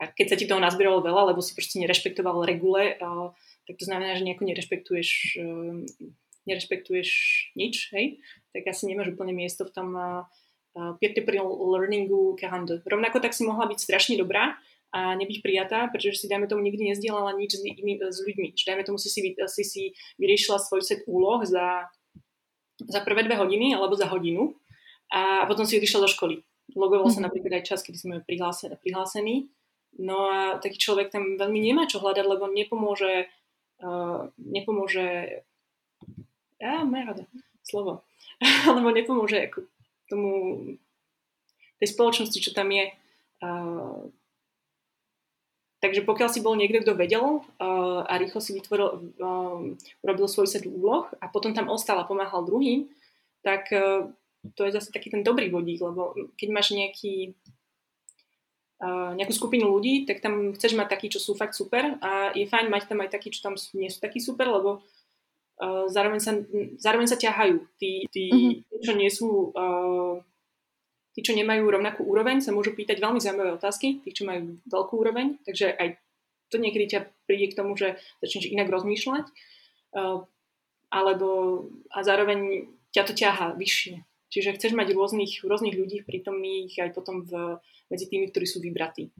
a keď sa ti toho nazbieralo veľa, lebo si proste nerešpektoval regule, uh, tak to znamená, že nejako nerešpektuješ, uh, nerešpektuješ nič, hej. Tak asi nemáš úplne miesto v tom uh, peer-to-peer learningu KHND. Rovnako tak si mohla byť strašne dobrá, a nebyť prijatá, pretože si, dajme tomu, nikdy nezdielala nič s, iný, s ľuďmi. Čiže, dajme tomu, si si, si, si vyriešila svoj set úloh za, za prvé dve hodiny alebo za hodinu a potom si odišla do školy. Logoval mm-hmm. sa mhm. napríklad aj čas, kedy sme prihlásení, prihlásení. No a taký človek tam veľmi nemá čo hľadať, lebo nepomôže uh, nepomôže ja mám rada slovo. Lebo nepomôže ako tomu tej spoločnosti, čo tam je. Uh, Takže pokiaľ si bol niekto, kto vedel uh, a rýchlo si vytvoril, uh, urobil svoj set úloh a potom tam ostal a pomáhal druhým, tak uh, to je zase taký ten dobrý vodík, lebo keď máš nejaký, nejakú skupinu ľudí, tak tam chceš mať takí, čo sú fakt super a je fajn mať tam aj takí, čo tam nie sú takí super, lebo uh, zároveň, sa, zároveň sa ťahajú. Tí, tí mm-hmm. čo nie sú uh, Tí, čo nemajú rovnakú úroveň, sa môžu pýtať veľmi zaujímavé otázky, tí, čo majú veľkú úroveň, takže aj to niekedy ťa príde k tomu, že začneš inak rozmýšľať, uh, alebo a zároveň ťa to ťaha vyššie. Čiže chceš mať rôznych, rôznych ľudí prítomných aj potom v, medzi tými, ktorí sú vybratí.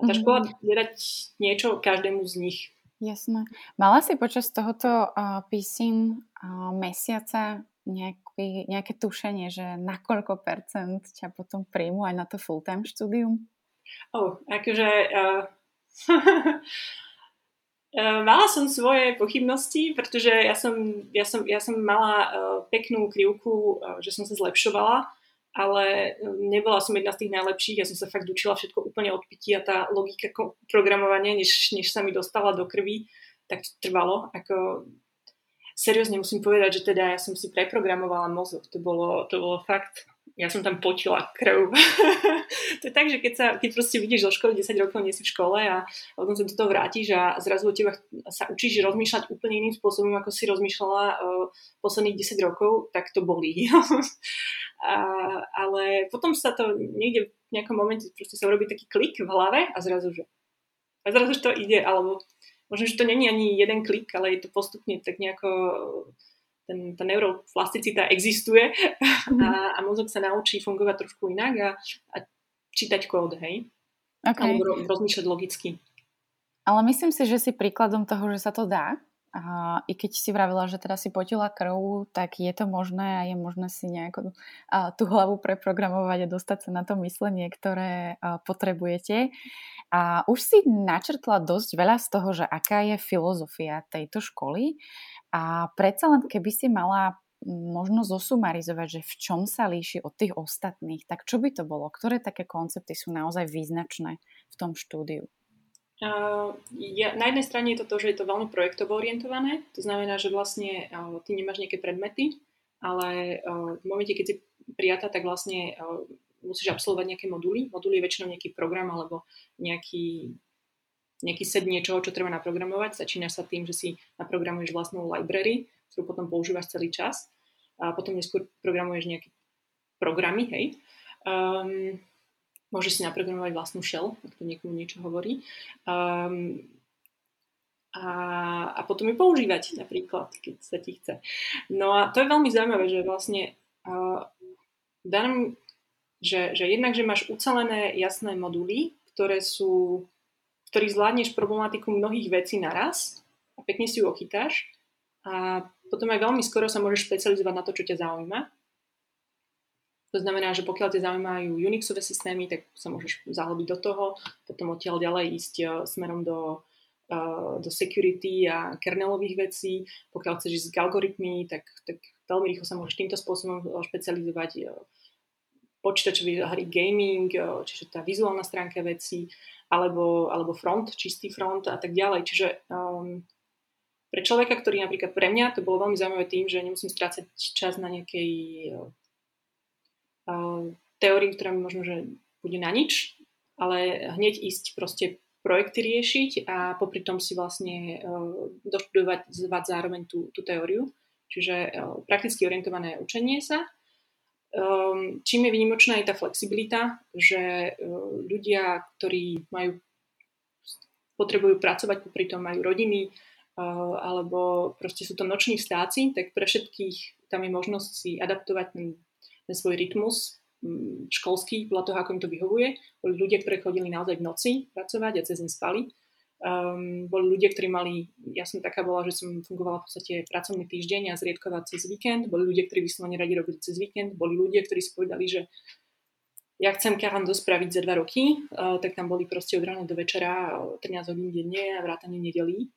A tá mm-hmm. škola je dať niečo každému z nich. Jasné. Mala si počas tohoto uh, písin uh, mesiaca nejaký, nejaké tušenie, že na koľko percent ťa potom príjmu aj na to full-time štúdium? Oh, akože... Uh, Mala som svoje pochybnosti, pretože ja som, ja som, ja som mala uh, peknú krivku, uh, že som sa zlepšovala, ale nebola som jedna z tých najlepších. Ja som sa fakt učila všetko úplne od pití a tá logika programovania, než, než sa mi dostala do krvi, tak to trvalo. Ako, seriózne musím povedať, že teda ja som si preprogramovala mozog. To bolo, to bolo fakt, ja som tam potila krv. to je tak, že keď, sa, keď proste vidíš zo školy 10 rokov, nie si v škole a potom sa do toho vrátiš a zrazu od teba sa učíš rozmýšľať úplne iným spôsobom, ako si rozmýšľala uh, posledných 10 rokov, tak to bolí. a, ale potom sa to niekde v nejakom momente proste sa urobí taký klik v hlave a zrazu, že a zrazu, že to ide, alebo možno, že to není ani jeden klik, ale je to postupne tak nejako ten, tá neuroplasticita existuje mm-hmm. a, a mozog sa naučí fungovať trošku inak a, a čítať kód, hej? Okay. Alebo rozmýšľať logicky. Ale myslím si, že si príkladom toho, že sa to dá A I keď si vravila, že teda si potila krv, tak je to možné a je možné si nejako a, tú hlavu preprogramovať a dostať sa na to myslenie, ktoré a, potrebujete. A už si načrtla dosť veľa z toho, že aká je filozofia tejto školy. A predsa len keby si mala možno zosumarizovať, že v čom sa líši od tých ostatných, tak čo by to bolo? Ktoré také koncepty sú naozaj význačné v tom štúdiu? Uh, ja, na jednej strane je to to, že je to veľmi projektovo orientované, to znamená, že vlastne uh, ty nemáš nejaké predmety, ale uh, v momente, keď si prijatá, tak vlastne uh, musíš absolvovať nejaké moduly. Moduly je väčšinou nejaký program alebo nejaký, nejaký set niečoho, čo treba naprogramovať. Začínaš sa tým, že si naprogramuješ vlastnú library, ktorú potom používaš celý čas a potom neskôr programuješ nejaké programy, hej. Um, Môžeš si naprogramovať vlastnú shell, ak to niekomu niečo hovorí. Um, a, a potom ju používať napríklad, keď sa ti chce. No a to je veľmi zaujímavé, že vlastne uh, danom, že, že jednak, že máš ucelené jasné moduly, ktoré sú, v ktorých zvládneš problematiku mnohých vecí naraz a pekne si ju ochytáš a potom aj veľmi skoro sa môžeš špecializovať na to, čo ťa zaujíma to znamená, že pokiaľ te zaujímajú Unixové systémy, tak sa môžeš zahlbiť do toho, potom odtiaľ ďalej ísť eh, smerom do, uh, do security a kernelových vecí. Pokiaľ chceš ísť k algoritmy, tak, tak veľmi rýchlo sa môžeš týmto spôsobom eh, špecializovať počítačové hry gaming, čiže tá vizuálna stránka veci, alebo, alebo front, čistý front a tak ďalej. Čiže um, pre človeka, ktorý napríklad pre mňa, to bolo veľmi zaujímavé tým, že nemusím strácať čas na nejakej teóriu, ktorá mi možno, že bude na nič, ale hneď ísť proste projekty riešiť a popri tom si vlastne uh, doštudovať zároveň tú, tú teóriu. Čiže uh, prakticky orientované učenie sa. Um, čím je výnimočná je tá flexibilita, že uh, ľudia, ktorí majú potrebujú pracovať, popri tom majú rodiny, uh, alebo proste sú to noční vstáci, tak pre všetkých tam je možnosť si adaptovať ten ten svoj rytmus mm, školský, podľa toho, ako im to vyhovuje. Boli ľudia, ktorí chodili naozaj v noci pracovať a cez deň spali. Um, boli ľudia, ktorí mali, ja som taká bola, že som fungovala v podstate pracovný týždeň a zriedkovať cez víkend. Boli ľudia, ktorí vyslovene radi robili cez víkend. Boli ľudia, ktorí si povedali, že ja chcem Karando spraviť za dva roky, uh, tak tam boli proste od rána do večera 13 hodín denne a vrátanie nedelí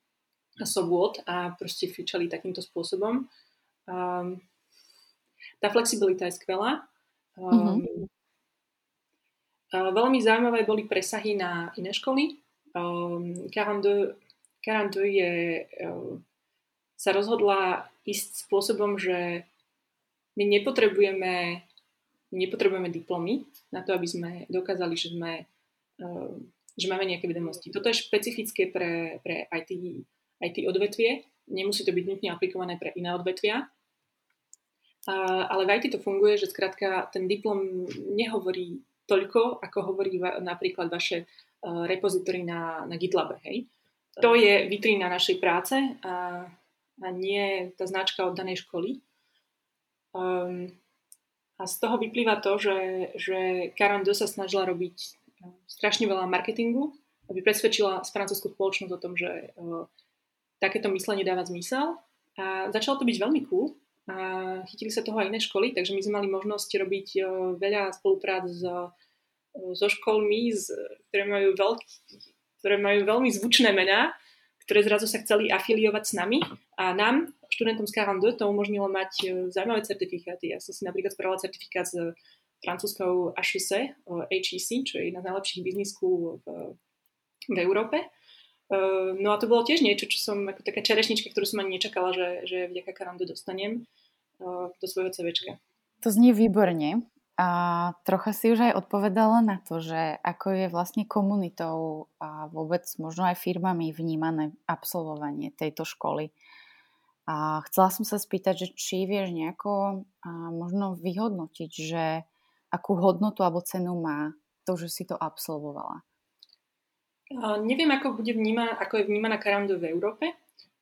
a sobot a proste fičali takýmto spôsobom. Um, tá flexibilita je skvelá. Um, mm-hmm. uh, veľmi zaujímavé boli presahy na iné školy. Um, 42, 42 je, uh, sa rozhodla ísť spôsobom, že my nepotrebujeme, nepotrebujeme diplomy na to, aby sme dokázali, že sme uh, že máme nejaké vedomosti. Toto je špecifické pre, pre IT, IT odvetvie. Nemusí to byť nutne aplikované pre iné odvetvia ale v IT to funguje, že skrátka ten diplom nehovorí toľko, ako hovorí napríklad vaše repozitory na, na GitLabe. Hej? To je vitrína našej práce a, a nie tá značka od danej školy. Um, a z toho vyplýva to, že, že Carando sa snažila robiť uh, strašne veľa marketingu, aby presvedčila francúzsku spoločnosť o tom, že uh, takéto myslenie dáva zmysel. A začalo to byť veľmi cool, a chytili sa toho aj iné školy, takže my sme mali možnosť robiť e, veľa spoluprác s, so školmi, ktoré majú, veľký, ktoré majú veľmi zvučné mená, ktoré zrazu sa chceli afiliovať s nami a nám, študentom z 42, to umožnilo mať e, zaujímavé certifikáty. Ja som si napríklad spravila certifikát s francúzskou HEC, HEC, čo je jedna z najlepších biznis v, v Európe. No a to bolo tiež niečo, čo som, ako taká čerešnička, ktorú som ani nečakala, že, že vďaka Karando dostanem do svojho CVčka. To znie výborne. A trocha si už aj odpovedala na to, že ako je vlastne komunitou a vôbec možno aj firmami vnímané absolvovanie tejto školy. A chcela som sa spýtať, že či vieš nejako možno vyhodnotiť, že akú hodnotu alebo cenu má to, že si to absolvovala. A neviem, ako, bude vníma, ako je vnímaná Karando v Európe.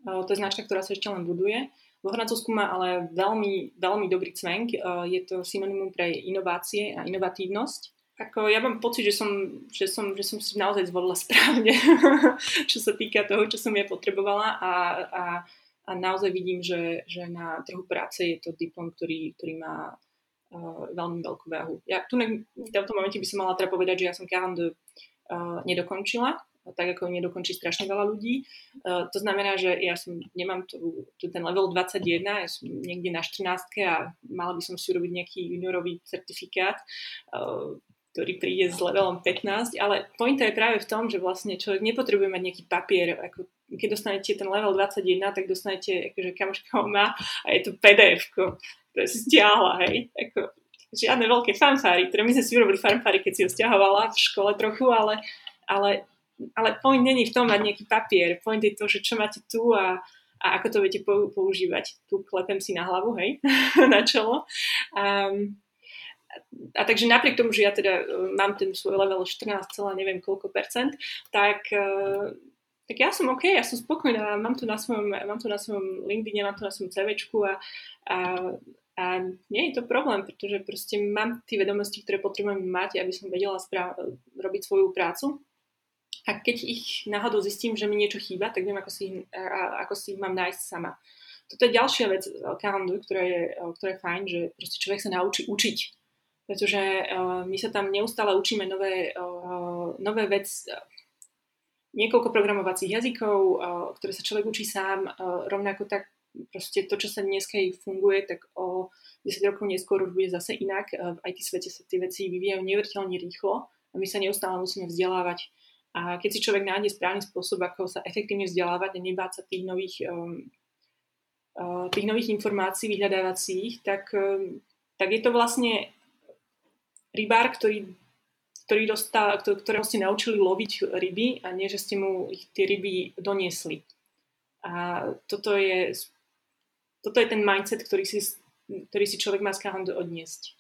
A to je značka, ktorá sa ešte len buduje. Vo Francúzsku má ale veľmi, veľmi dobrý cvenk. Eh, je to synonymum pre inovácie a inovatívnosť. Ako ja mám pocit, že som, že som, že som si naozaj zvolila správne, čo sa týka toho, čo som ja potrebovala a, a a naozaj vidím, že, že na trhu práce je to diplom, ktorý, ktorý má uh, veľmi veľkú váhu. Ja tu ne, v tomto momente by som mala teda povedať, že ja som KHD uh, nedokončila, tak ako nedokončí strašne veľa ľudí. Uh, to znamená, že ja som, nemám tu, tu ten level 21, ja som niekde na 14 a mala by som si urobiť nejaký juniorový certifikát, uh, ktorý príde s levelom 15, ale pointa je práve v tom, že vlastne človek nepotrebuje mať nejaký papier, ako keď dostanete ten level 21, tak dostanete, akože kamoška má a je to pdf ktoré si stiahla, hej. Ako, žiadne veľké fanfáry, ktoré my sme si urobili fanfáry, keď si ho stiahovala v škole trochu, ale, ale, ale point není v tom mať nejaký papier. Point je to, že čo máte tu a, a ako to viete používať. Tu klepem si na hlavu, hej, na čelo. Um, a takže napriek tomu, že ja teda e, mám ten svoj level 14, neviem koľko percent, tak, e, tak ja som OK, ja som spokojná, mám to na svojom, mám to na svojom LinkedIn, mám to na svojom CVčku a, a, a nie je to problém, pretože proste mám tie vedomosti, ktoré potrebujem mať, aby som vedela správ- robiť svoju prácu. A keď ich náhodou zistím, že mi niečo chýba, tak viem, ako si, ako si mám nájsť sama. Toto je ďalšia vec Kalandu, ktorá je, ktorá je fajn, že proste človek sa naučí učiť pretože uh, my sa tam neustále učíme nové, nové vec, niekoľko programovacích jazykov, ktoré sa človek učí sám, rovnako tak proste to, čo sa dneska funguje, tak o 10 rokov neskôr už bude zase inak. V IT svete sa tie veci vyvíjajú nevrteľne rýchlo a my sa neustále musíme vzdelávať. A keď si človek nájde správny spôsob, ako sa efektívne vzdelávať a nebáť sa tých nových, uh, tých nových informácií vyhľadávacích, tak, um, tak je to vlastne rybár, ktorý, ktorý dostal, ktorého ste naučili loviť ryby a nie, že ste mu ich tie ryby doniesli. A toto je, toto je ten mindset, ktorý si, ktorý si človek má z odniesť.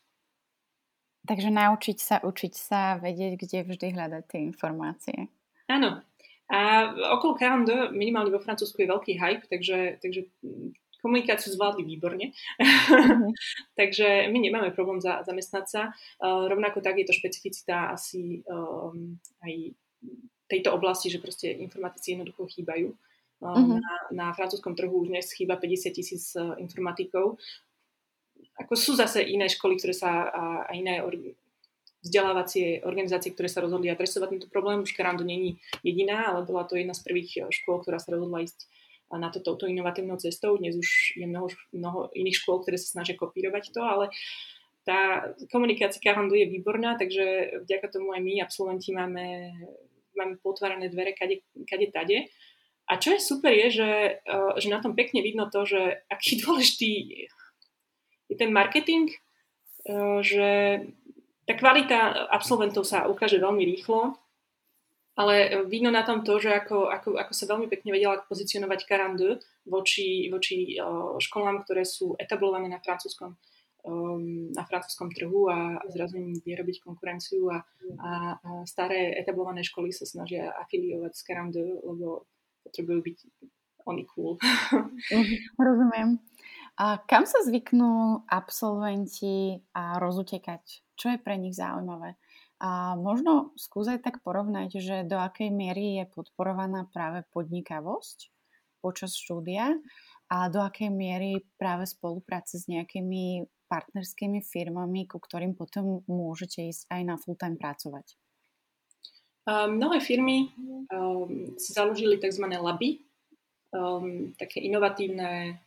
Takže naučiť sa, učiť sa, vedieť, kde vždy hľadať tie informácie. Áno. A okolo Kahandu, minimálne vo Francúzsku, je veľký hype, takže, takže komunikáciu zvládli výborne. Mm-hmm. Takže my nemáme problém za, zamestnať sa. Uh, rovnako tak je to špecificita asi um, aj tejto oblasti, že proste informatici jednoducho chýbajú. Uh, mm-hmm. na, na francúzskom trhu už dnes chýba 50 tisíc uh, informatikov. Ako sú zase iné školy, ktoré sa a, a iné or, vzdelávacie organizácie, ktoré sa rozhodli adresovať tento problém. Už Karando není jediná, ale bola to jedna z prvých škôl, ktorá sa rozhodla ísť na to touto inovatívnou cestou. Dnes už je mnoho, mnoho iných škôl, ktoré sa snažia kopírovať to, ale tá komunikácia Karandu je výborná, takže vďaka tomu aj my, absolventi, máme, máme potvárané dvere kade, kade tade. A čo je super je, že, eh, že na tom pekne vidno to, že aký dôležitý je ten marketing, eh, že tá kvalita absolventov sa ukáže veľmi rýchlo ale vidno na tom to, že ako, ako, ako sa veľmi pekne vedela pozicionovať Carandu voči, voči uh, školám, ktoré sú etablované na francúzskom, um, na francúzskom trhu a zrazu im vie robiť konkurenciu a, a, staré etablované školy sa snažia afiliovať s Carandu, lebo potrebujú byť oni cool. Rozumiem. A kam sa zvyknú absolventi a rozutekať? Čo je pre nich zaujímavé? A možno skúsať tak porovnať, že do akej miery je podporovaná práve podnikavosť počas štúdia a do akej miery práve spolupráce s nejakými partnerskými firmami, ku ktorým potom môžete ísť aj na full-time pracovať. Mnohé firmy um, si založili tzv. laby, um, také inovatívne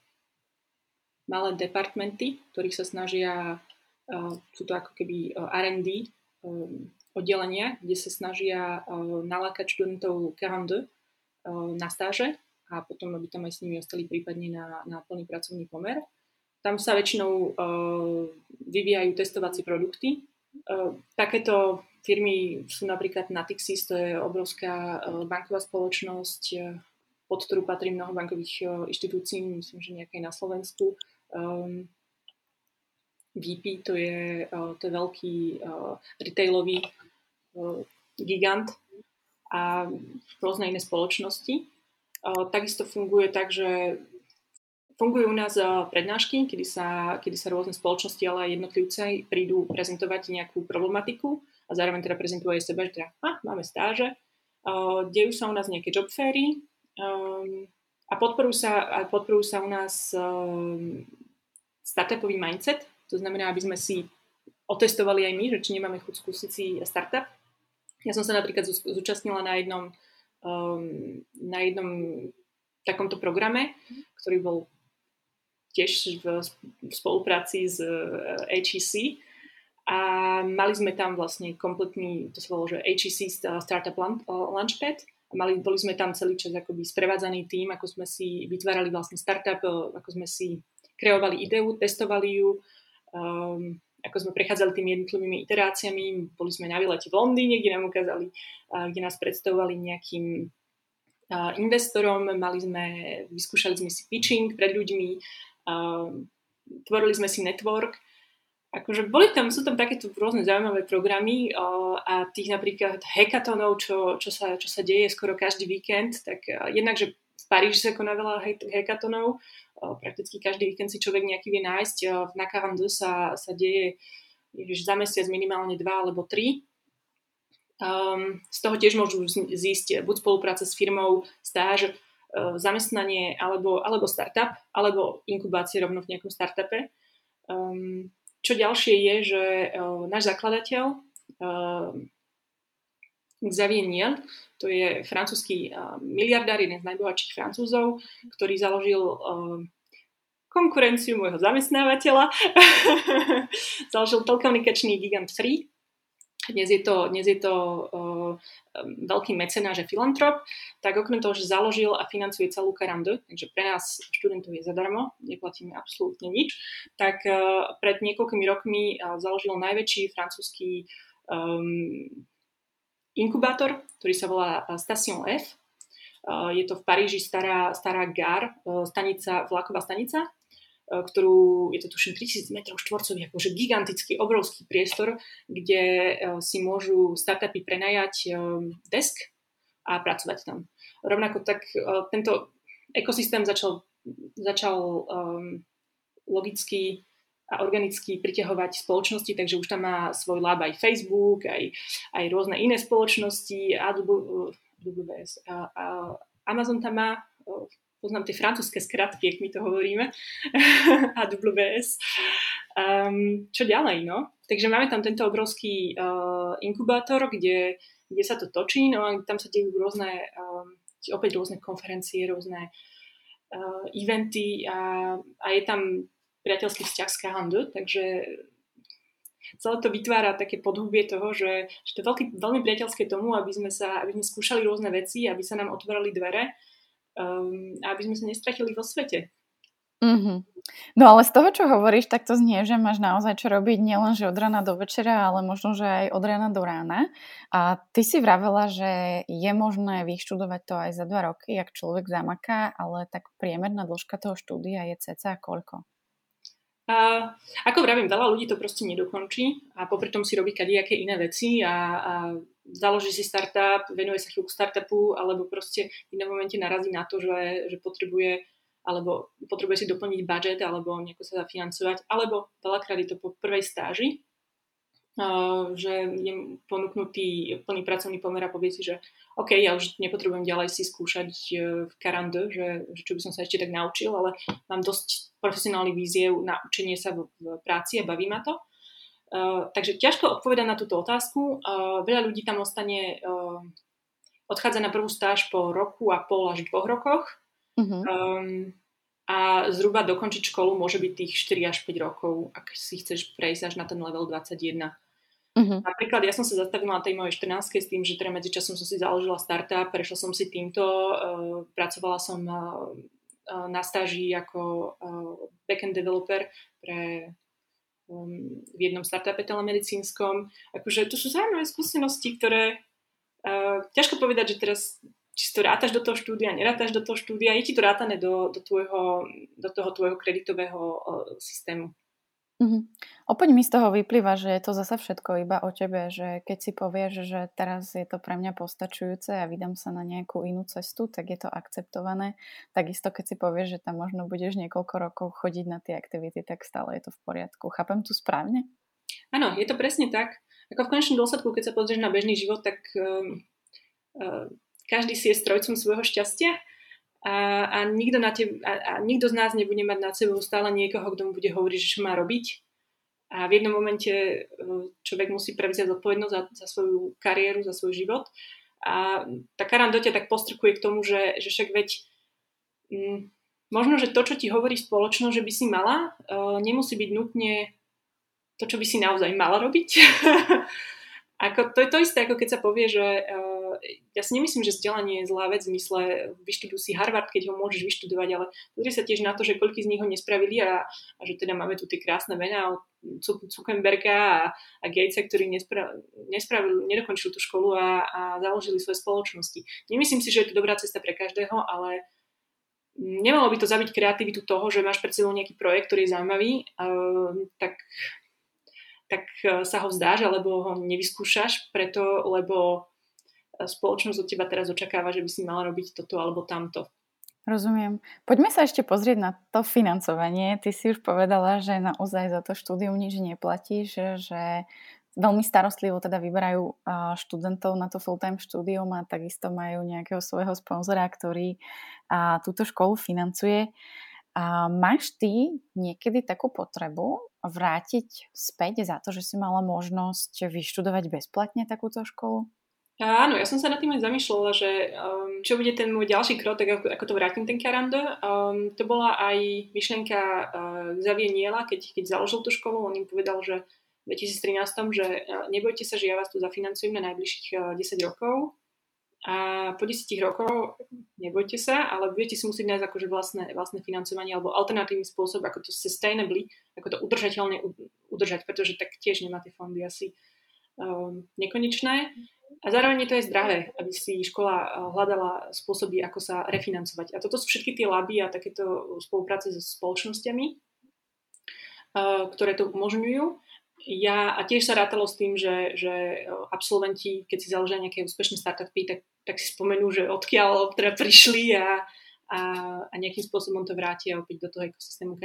malé departmenty, ktorých sa snažia, uh, sú to ako keby uh, R&D, Um, oddelenia, kde sa snažia nalákať študentov K2 uh, na stáže a potom, aby tam aj s nimi ostali prípadne na, na plný pracovný pomer. Tam sa väčšinou vyvíjajú testovacie produkty. Takéto firmy sú napríklad Natixis, to je obrovská banková spoločnosť, pod ktorú patrí mnoho bankových inštitúcií, myslím, že nejaké na Slovensku. Um, VP, to je, uh, to je veľký uh, retailový uh, gigant a rôzne iné spoločnosti. Takisto funguje tak, že fungujú u nás prednášky, kedy sa, kedy sa rôzne spoločnosti, ale aj jednotlivce prídu prezentovať nejakú problematiku a zároveň teda prezentujú aj seba, že teda, ah, máme stáže, dejú sa u nás nejaké job fairy um, a podporujú sa, a podporujú sa u nás um, startupový mindset, to znamená, aby sme si otestovali aj my, že či nemáme chuť skúsiť si startup. Ja som sa napríklad zúčastnila na jednom, um, na jednom takomto programe, ktorý bol tiež v, v spolupráci s uh, HEC a mali sme tam vlastne kompletný, to sa volalo, že HEC Startup Launchpad. a mali, boli sme tam celý čas akoby sprevádzaný tým, ako sme si vytvárali vlastne startup, ako sme si kreovali ideu, testovali ju, um, ako sme prechádzali tými jednotlivými iteráciami, boli sme na výlete v Londýne, kde nám ukázali, uh, kde nás predstavovali nejakým uh, investorom, mali sme, vyskúšali sme si pitching pred ľuďmi, uh, tvorili sme si network, akože boli tam, sú tam takéto rôzne zaujímavé programy uh, a tých napríklad hackathonov, čo, čo, sa, čo sa deje skoro každý víkend, tak uh, jednak, že v Paríži sa koná veľa hackathonov, prakticky každý víkend si človek nejaký vie nájsť. V Nakarandu sa, sa deje ježiš, za mesiac minimálne dva alebo tri. Um, z toho tiež môžu zísť buď spolupráca s firmou, stáž, uh, zamestnanie alebo, alebo startup, alebo inkubácie rovno v nejakom startupe. Um, čo ďalšie je, že uh, náš zakladateľ uh, Xavier Niel, to je francúzsky miliardár, jeden z najbohatších francúzov, ktorý založil konkurenciu môjho zamestnávateľa. založil telekomunikačný gigant Free. Dnes je to, dnes je to uh, veľký mecenáš a filantrop, tak okrem toho, že založil a financuje celú Karandu, takže pre nás študentov je zadarmo, neplatíme absolútne nič, tak uh, pred niekoľkými rokmi uh, založil najväčší francúzsky um, inkubátor, ktorý sa volá Station F. Je to v Paríži stará, stará gár, stanica, vlaková stanica, ktorú, je to tuším 3000 m štvorcových, akože gigantický, obrovský priestor, kde si môžu startupy prenajať desk a pracovať tam. Rovnako tak tento ekosystém začal, začal um, logicky a organicky priťahovať spoločnosti, takže už tam má svoj lab aj Facebook, aj, aj rôzne iné spoločnosti, AWS, Amazon tam má, poznám tie francúzske skratky, ak my to hovoríme, AWS. Um, čo ďalej, no? Takže máme tam tento obrovský uh, inkubátor, kde, kde sa to točí, no a tam sa dejú rôzne, um, opäť rôzne konferencie, rôzne uh, eventy a, a je tam priateľský vzťah s Kahandu, takže celé to vytvára také podhubie toho, že, že to je veľký, veľmi priateľské tomu, aby sme, sa, aby sme skúšali rôzne veci, aby sa nám otvorili dvere um, aby sme sa nestratili vo svete. Mm-hmm. No ale z toho, čo hovoríš, tak to znie, že máš naozaj čo robiť nielen, že od rána do večera, ale možno, že aj od rána do rána. A ty si vravela, že je možné vyštudovať to aj za dva roky, ak človek zamaká, ale tak priemerná dĺžka toho štúdia je ceca koľko? A ako vravím, veľa ľudí to proste nedokončí a popri tom si robí kadejaké iné veci a, a založí si startup, venuje sa chvíľku startupu alebo proste v inom momente narazí na to, že, že potrebuje alebo potrebuje si doplniť budget alebo nejako sa zafinancovať, alebo veľakrát je to po prvej stáži, že je ponúknutý plný pracovný pomer a povie si, že OK, ja už nepotrebujem ďalej si skúšať e, v karande, že, že čo by som sa ešte tak naučil, ale mám dosť profesionálny víziev na učenie sa v, v práci a baví ma to. Uh, takže ťažko odpovedať na túto otázku. Uh, veľa ľudí tam ostane, uh, odchádza na prvú stáž po roku a pol až dvoch rokoch. Uh-huh. Um, a zhruba dokončiť školu môže byť tých 4 až 5 rokov, ak si chceš prejsť až na ten level 21. Uh-huh. Napríklad ja som sa zastavila na tej mojej 14 s tým, že teda medzičasom som si založila startup, prešla som si týmto, uh, pracovala som uh, na stáži ako uh, backend developer pre um, v jednom startupe telemedicínskom. Akože to sú zaujímavé skúsenosti, ktoré uh, ťažko povedať, že teraz či to rátaš do toho štúdia, nerátaš do toho štúdia, je ti to rátané do, do, tvojho, do toho tvojho kreditového uh, systému. Mm-hmm. Opäť mi z toho vyplýva, že je to zase všetko iba o tebe, že keď si povieš, že teraz je to pre mňa postačujúce a vydám sa na nejakú inú cestu, tak je to akceptované. Takisto keď si povieš, že tam možno budeš niekoľko rokov chodiť na tie aktivity, tak stále je to v poriadku. Chápem tu správne? Áno, je to presne tak. Ako v konečnom dôsledku, keď sa pozrieš na bežný život, tak um, uh, každý si je strojcom svojho šťastia a, a, nikto na te, a, a nikto z nás nebude mať nad sebou stále niekoho, kto mu bude hovoriť, čo má robiť. A v jednom momente e, človek musí prevziať zodpovednosť za, za svoju kariéru, za svoj život. A tá Karan ťa tak postrkuje k tomu, že, že však veď m, mm, možno, že to, čo ti hovorí spoločnosť, že by si mala, uh, nemusí byť nutne to, čo by si naozaj mala robiť. Ako, to je to isté, ako keď sa povie, že uh, ja si nemyslím, že vzdelanie je zlá vec v zmysle vyštuduj si Harvard, keď ho môžeš vyštudovať, ale pozri sa tiež na to, že koľko z nich ho nespravili a, a že teda máme tu tie krásne mená od Zuckerberga a, a Gatesa, ktorí nespra, nespravili, nedokončili tú školu a, a založili svoje spoločnosti. Nemyslím si, že je to dobrá cesta pre každého, ale nemalo by to zabiť kreativitu toho, že máš pred sebou nejaký projekt, ktorý je zaujímavý, uh, tak tak e, sa ho vzdáš alebo ho nevyskúšaš, preto lebo spoločnosť od teba teraz očakáva, že by si mala robiť toto alebo tamto. Rozumiem. Poďme sa ešte pozrieť na to financovanie. Ty si už povedala, že naozaj za to štúdium nič neplatíš, že veľmi starostlivo teda vyberajú študentov na to full-time štúdium a takisto majú nejakého svojho sponzora, ktorý túto školu financuje. A máš ty niekedy takú potrebu vrátiť späť za to, že si mala možnosť vyštudovať bezplatne takúto školu? Áno, ja som sa nad tým aj zamýšľala, že um, čo bude ten môj ďalší krok, tak ako, ako to vrátim ten Karando. Um, to bola aj myšlienka uh, Xavier Niela, keď, keď založil tú školu, on im povedal, že v 2013, že uh, nebojte sa, že ja vás tu zafinancujem na najbližších uh, 10 rokov a po 10 rokov nebojte sa, ale budete si musieť nájsť akože vlastné, vlastné financovanie alebo alternatívny spôsob, ako to sustainably, ako to udržateľne udržať, pretože tak tiež nemá tie fondy asi um, nekonečné. A zároveň je to aj zdravé, aby si škola uh, hľadala spôsoby, ako sa refinancovať. A toto sú všetky tie laby a takéto spolupráce so spoločnosťami, uh, ktoré to umožňujú. Ja, a tiež sa rátalo s tým, že, že absolventi, keď si založia nejaké úspešné startupy, tak, tak si spomenú, že odkiaľ teda prišli a, a, a nejakým spôsobom to vrátia opäť do toho ekosystému.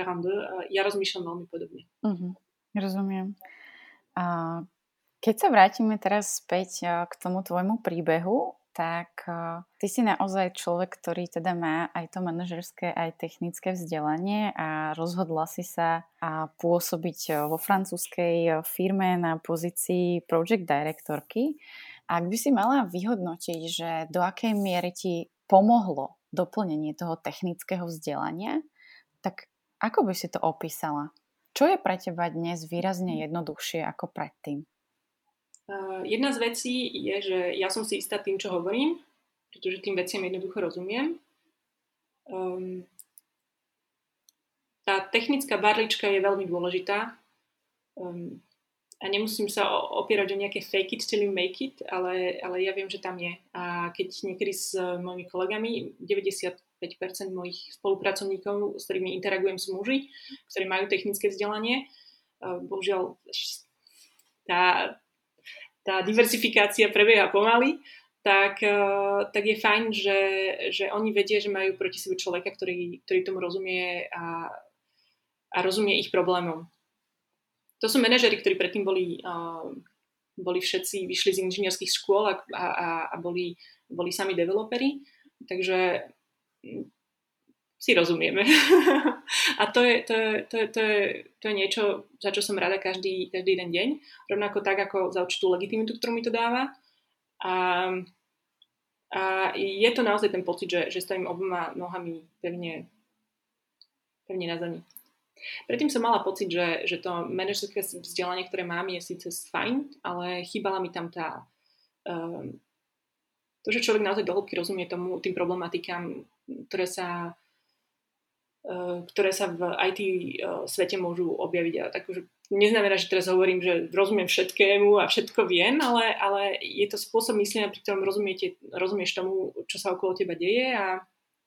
Ja rozmýšľam veľmi podobne. Uh-huh. Rozumiem. A keď sa vrátime teraz späť k tomu tvojmu príbehu, tak ty si naozaj človek, ktorý teda má aj to manažerské, aj technické vzdelanie a rozhodla si sa pôsobiť vo francúzskej firme na pozícii project directorky. Ak by si mala vyhodnotiť, že do akej miery ti pomohlo doplnenie toho technického vzdelania, tak ako by si to opísala? Čo je pre teba dnes výrazne jednoduchšie ako predtým? Uh, jedna z vecí je, že ja som si istá tým, čo hovorím, pretože tým veciam jednoducho rozumiem. Um, tá technická barlička je veľmi dôležitá um, a nemusím sa opierať o nejaké fake it till you make it, ale, ale ja viem, že tam je. A keď niekedy s mojimi kolegami, 95% mojich spolupracovníkov, s ktorými interagujem, sú muži, ktorí majú technické vzdelanie, uh, bohužiaľ tá, tá diversifikácia prebieha pomaly, tak, eh, tak je fajn, že, že oni vedia, že majú proti sebe človeka, ktorý, ktorý tomu rozumie a, a rozumie ich problémom. To sú manažery, ktorí predtým boli, uh, boli všetci, vyšli z inžinierských škôl a, a, a boli, boli sami developeri. Takže si rozumieme. a to je, to, je, to, je, to, je, to je niečo, za čo som rada každý, každý jeden deň. Rovnako tak, ako za určitú legitimitu, ktorú mi to dáva. A, a je to naozaj ten pocit, že, že stojím oboma nohami pevne, pevne na zemi. Predtým som mala pocit, že, že to manažerské vzdelanie, ktoré mám, je síce fajn, ale chýbala mi tam tá... Um, to, že človek naozaj dohlbky rozumie tomu, tým problematikám, ktoré sa ktoré sa v IT eh, svete môžu objaviť. A tak už neznamená, že teraz hovorím, že rozumiem všetkému a všetko viem, ale, ale je to spôsob myslenia, pri ktorom rozumiete, rozumieš tomu, čo sa okolo teba deje a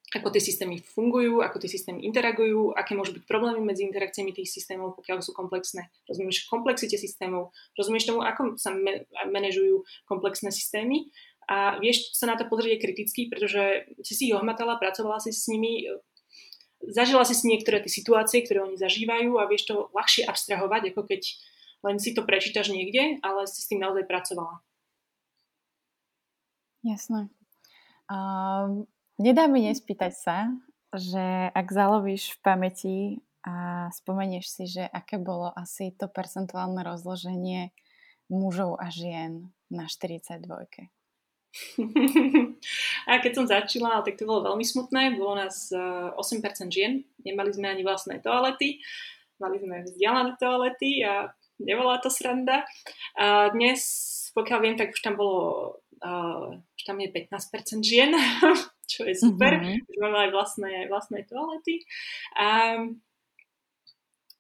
ako tie systémy fungujú, ako tie systémy interagujú, aké môžu byť problémy medzi interakciami tých systémov, pokiaľ sú komplexné. Rozumieš komplexite systémov, rozumieš tomu, ako sa manažujú komplexné systémy a vieš sa na to pozrieť kriticky, pretože si si ich ohmatala, pracovala si s nimi, zažila si si niektoré tie situácie, ktoré oni zažívajú a vieš to ľahšie abstrahovať, ako keď len si to prečítaš niekde, ale si s tým naozaj pracovala. Jasné. Uh, nedá mi nespýtať sa, že ak zalovíš v pamäti a spomenieš si, že aké bolo asi to percentuálne rozloženie mužov a žien na 42. a keď som začala, tak to bolo veľmi smutné. Bolo nás 8% eh, žien, nemali sme ani vlastné toalety, mali sme vzdialené toalety a nebola to sranda. A dnes, pokiaľ viem, tak už tam bolo, uh, už tam je 15% žien, čo je super, mm-hmm. máme aj vlastné, vlastné toalety. A,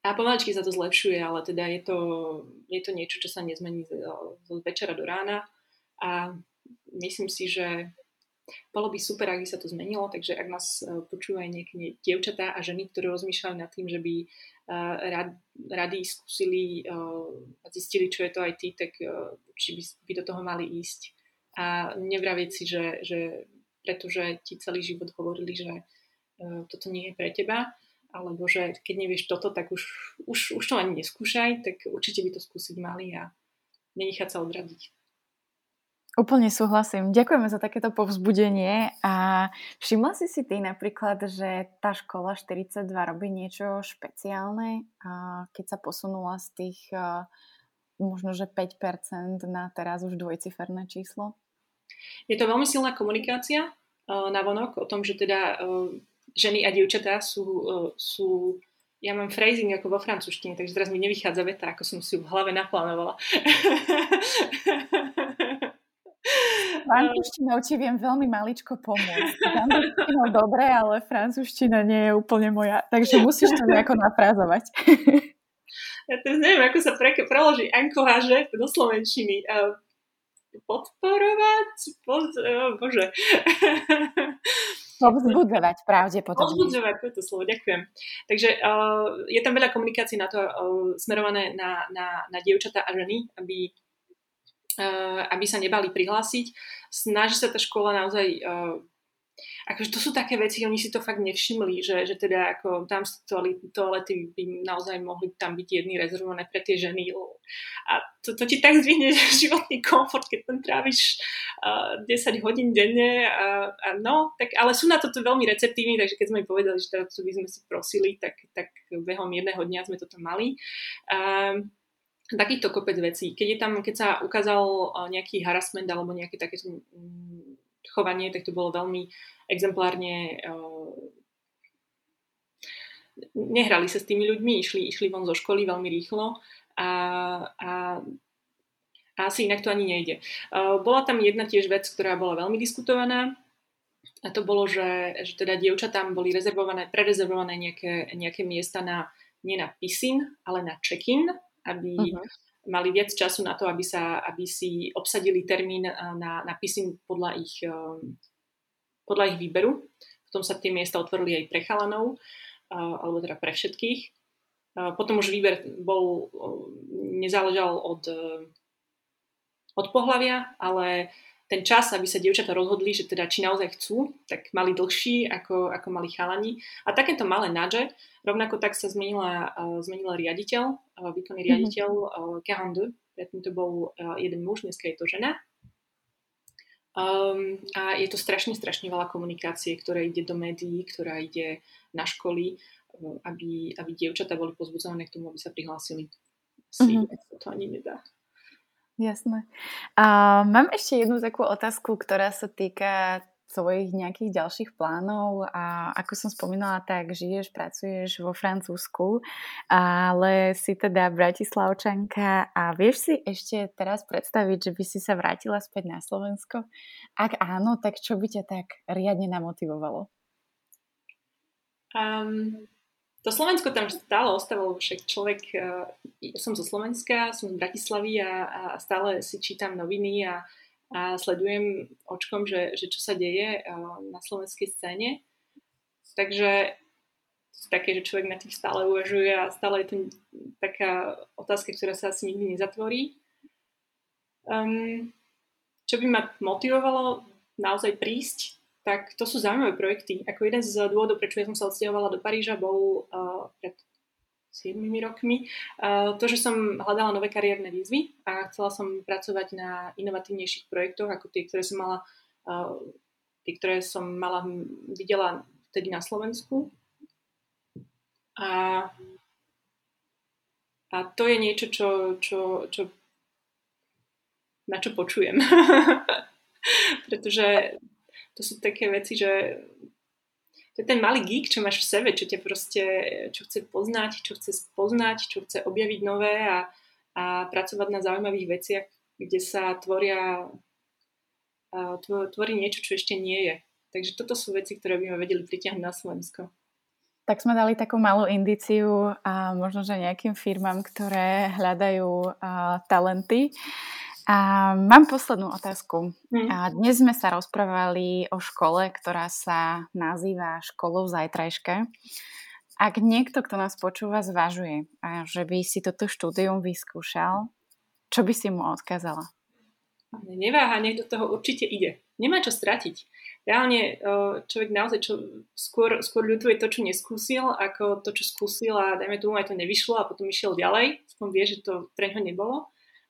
a pomaličky sa to zlepšuje, ale teda je to, je to niečo, čo sa nezmení z, z večera do rána. A myslím si, že bolo by super, ak by sa to zmenilo, takže ak nás e, počúvajú nejaké dievčatá a ženy, ktoré rozmýšľajú nad tým, že by e, rad, rady skúsili e, a zistili, čo je to IT, tak či by, by do toho mali ísť. A nevravieť si, že, že pretože ti celý život hovorili, že toto nie je pre teba, alebo že keď nevieš toto, tak už, už, už to ani neskúšaj, tak určite by to skúsiť mali a nenechať sa odradiť. Úplne súhlasím. Ďakujeme za takéto povzbudenie a všimla si si ty napríklad, že tá škola 42 robí niečo špeciálne, keď sa posunula z tých možno, že 5% na teraz už dvojciferné číslo? Je to veľmi silná komunikácia na vonok o tom, že teda ženy a dievčatá sú, sú ja mám phrasing ako vo francúzštine, takže teraz mi nevychádza veta, ako som si v hlave naplánovala. Francúzštinou ti viem veľmi maličko pomôcť. Francúzštinou dobre, ale francúzština nie je úplne moja, takže musíš to nejako nafrázovať. Ja teraz neviem, ako sa pre, preloží ankoháže do slovenčiny. Podporovať? Pod, oh, bože. Povzbudzovať pravdepodobne. Povzbudzovať, to je to slovo, ďakujem. Takže uh, je tam veľa komunikácií na to uh, smerované na, na, na dievčatá a ženy, aby aby sa nebali prihlásiť. Snaží sa tá škola naozaj eh, akože to sú také veci, oni si to fakt nevšimli, že, že teda ako tam toalety by naozaj mohli tam byť jedny rezervované pre tie ženy. A to, to ti tak zvihne životný komfort, keď tam tráviš uh, eh, 10 hodín denne. A, a no, tak, ale sú na toto veľmi receptívni, takže keď sme im povedali, že teda by sme si prosili, tak, tak behom jedného dňa sme to tam mali. Um, takýchto kopec vecí. Keď, je tam, keď sa ukázal eh, nejaký harassment alebo nejaké takéto mm, chovanie, tak to bolo veľmi exemplárne uh, nehrali sa s tými ľuďmi, išli, išli von zo školy veľmi rýchlo a, a, a asi inak to ani nejde. Uh, bola tam jedna tiež vec, ktorá bola veľmi diskutovaná a to bolo, že, že teda dievčatám boli rezervované, prerezervované nejaké, nejaké miesta na, nie na pisin, ale na check-in aby uh-huh. mali viac času na to, aby, sa, aby si obsadili termín eh, na, na písim podľa ich, eh, podľa ich výberu. Potom sa tie miesta otvorili aj pre chalanov, eh, alebo teda pre všetkých. Potom už výber bol, nezáležal od, od pohľavia, ale ten čas, aby sa dievčatá rozhodli, že teda či naozaj chcú, tak mali dlhší ako, ako mali chalani. A takéto malé nádže, rovnako tak sa zmenila, uh, zmenila riaditeľ, uh, výkonný mhm. riaditeľ uh, 42, predtým to bol uh, jeden muž, dneska je to žena. Um, a je to strašne, strašne veľa komunikácie, ktorá ide do médií, ktorá ide na školy, aby, aby dievčatá boli pozbudzované k tomu, aby sa prihlásili. Si mm-hmm. to ani nedá. Jasné. A mám ešte jednu takú otázku, ktorá sa týka svojich nejakých ďalších plánov a ako som spomínala, tak žiješ, pracuješ vo Francúzsku, ale si teda Bratislavčanka a vieš si ešte teraz predstaviť, že by si sa vrátila späť na Slovensko? Ak áno, tak čo by ťa tak riadne namotivovalo? Um, to Slovensko tam stále ostávalo, však človek, ja eh, som zo Slovenska, som z Bratislavy a, a stále si čítam noviny a, a sledujem očkom, že, že čo sa deje eh, na slovenskej scéne. Takže také, že človek na tých stále uvažuje a stále je to taká otázka, ktorá sa asi nikdy nezatvorí. Um, čo by ma motivovalo naozaj prísť tak to sú zaujímavé projekty. Ako jeden z dôvodov, prečo ja som sa odsťahovala do Paríža, bol uh, pred 7 rokmi uh, to, že som hľadala nové kariérne výzvy a chcela som pracovať na inovatívnejších projektoch, ako tie, ktoré som mala uh, tie, ktoré som mala, videla vtedy na Slovensku. A, a to je niečo, čo, čo, čo na čo počujem. Pretože to sú také veci, že to je ten malý geek, čo máš v sebe, čo ťa proste, čo chce poznať, čo chce spoznať, čo chce objaviť nové a, a pracovať na zaujímavých veciach, kde sa tvoria, tvorí niečo, čo ešte nie je. Takže toto sú veci, ktoré by ma vedeli pritiahnuť na Slovensko. Tak sme dali takú malú indiciu a možno, že nejakým firmám, ktoré hľadajú a, talenty. A mám poslednú otázku. Hmm. A dnes sme sa rozprávali o škole, ktorá sa nazýva školou zajtrajška. Ak niekto, kto nás počúva, zvažuje, a že by si toto štúdium vyskúšal, čo by si mu odkázala? Neváha, nech do toho určite ide. Nemá čo stratiť. Reálne človek naozaj čo, skôr, skôr ľutuje to, čo neskúsil, ako to, čo skúsil a dajme tomu aj to nevyšlo a potom išiel ďalej. Aspoň vie, že to pre ňo nebolo.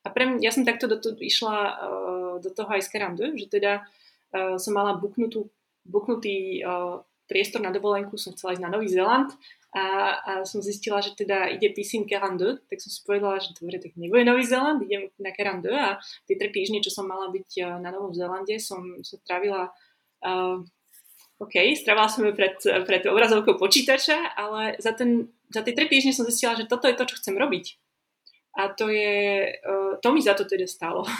A pre mňa, ja som takto do to, išla uh, do toho aj z Karandu, že teda uh, som mala buknutú, buknutý uh, priestor na dovolenku, som chcela ísť na Nový Zeland a, a som zistila, že teda ide písim Karandu, tak som si povedala, že dobre, tak nebude Nový Zeland, idem na Karandu a tie tri týždne, čo som mala byť uh, na Novom Zelande, som, som trávila uh, OK, strávila som ju pred, pred obrazovkou počítača, ale za, ten, za tie tri týždne som zistila, že toto je to, čo chcem robiť. A to je, e, to mi za to teda stálo.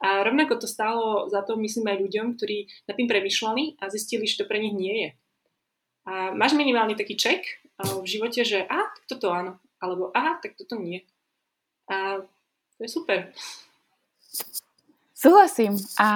A rovnako to stálo za to, myslím, aj ľuďom, ktorí nad tým premyšľali a zistili, že to pre nich nie je. A máš minimálny taký ček e, v živote, že a, tak toto áno, alebo aha, tak toto nie. A to je super. Súhlasím a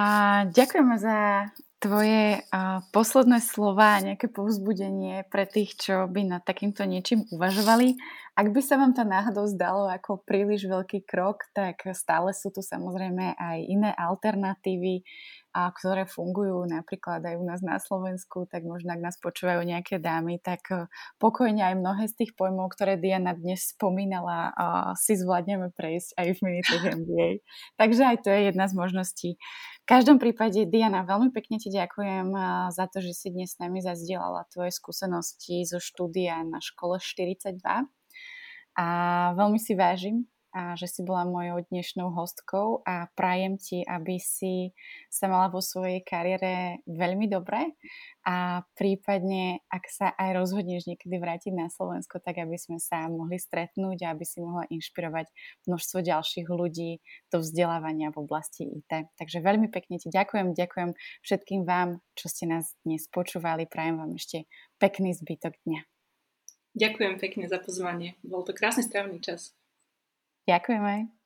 ďakujeme za tvoje uh, posledné slova a nejaké povzbudenie pre tých, čo by nad takýmto niečím uvažovali. Ak by sa vám to náhodou zdalo ako príliš veľký krok, tak stále sú tu samozrejme aj iné alternatívy a ktoré fungujú napríklad aj u nás na Slovensku, tak možno ak nás počúvajú nejaké dámy, tak eh, pokojne aj mnohé z tých pojmov, ktoré Diana dnes spomínala, si zvládneme prejsť aj v Minitech MBA. Takže aj to je jedna z možností. V každom prípade, Diana, veľmi pekne ti ďakujem eh, za to, že si dnes s nami zazdielala tvoje skúsenosti zo štúdia na škole 42 a veľmi si vážim a že si bola mojou dnešnou hostkou a prajem ti, aby si sa mala vo svojej kariére veľmi dobre a prípadne, ak sa aj rozhodneš niekedy vrátiť na Slovensko, tak aby sme sa mohli stretnúť a aby si mohla inšpirovať množstvo ďalších ľudí do vzdelávania v oblasti IT. Takže veľmi pekne ti ďakujem, ďakujem všetkým vám, čo ste nás dnes počúvali, prajem vám ešte pekný zbytok dňa. Ďakujem pekne za pozvanie. Bol to krásny strávny čas. Ďakujeme.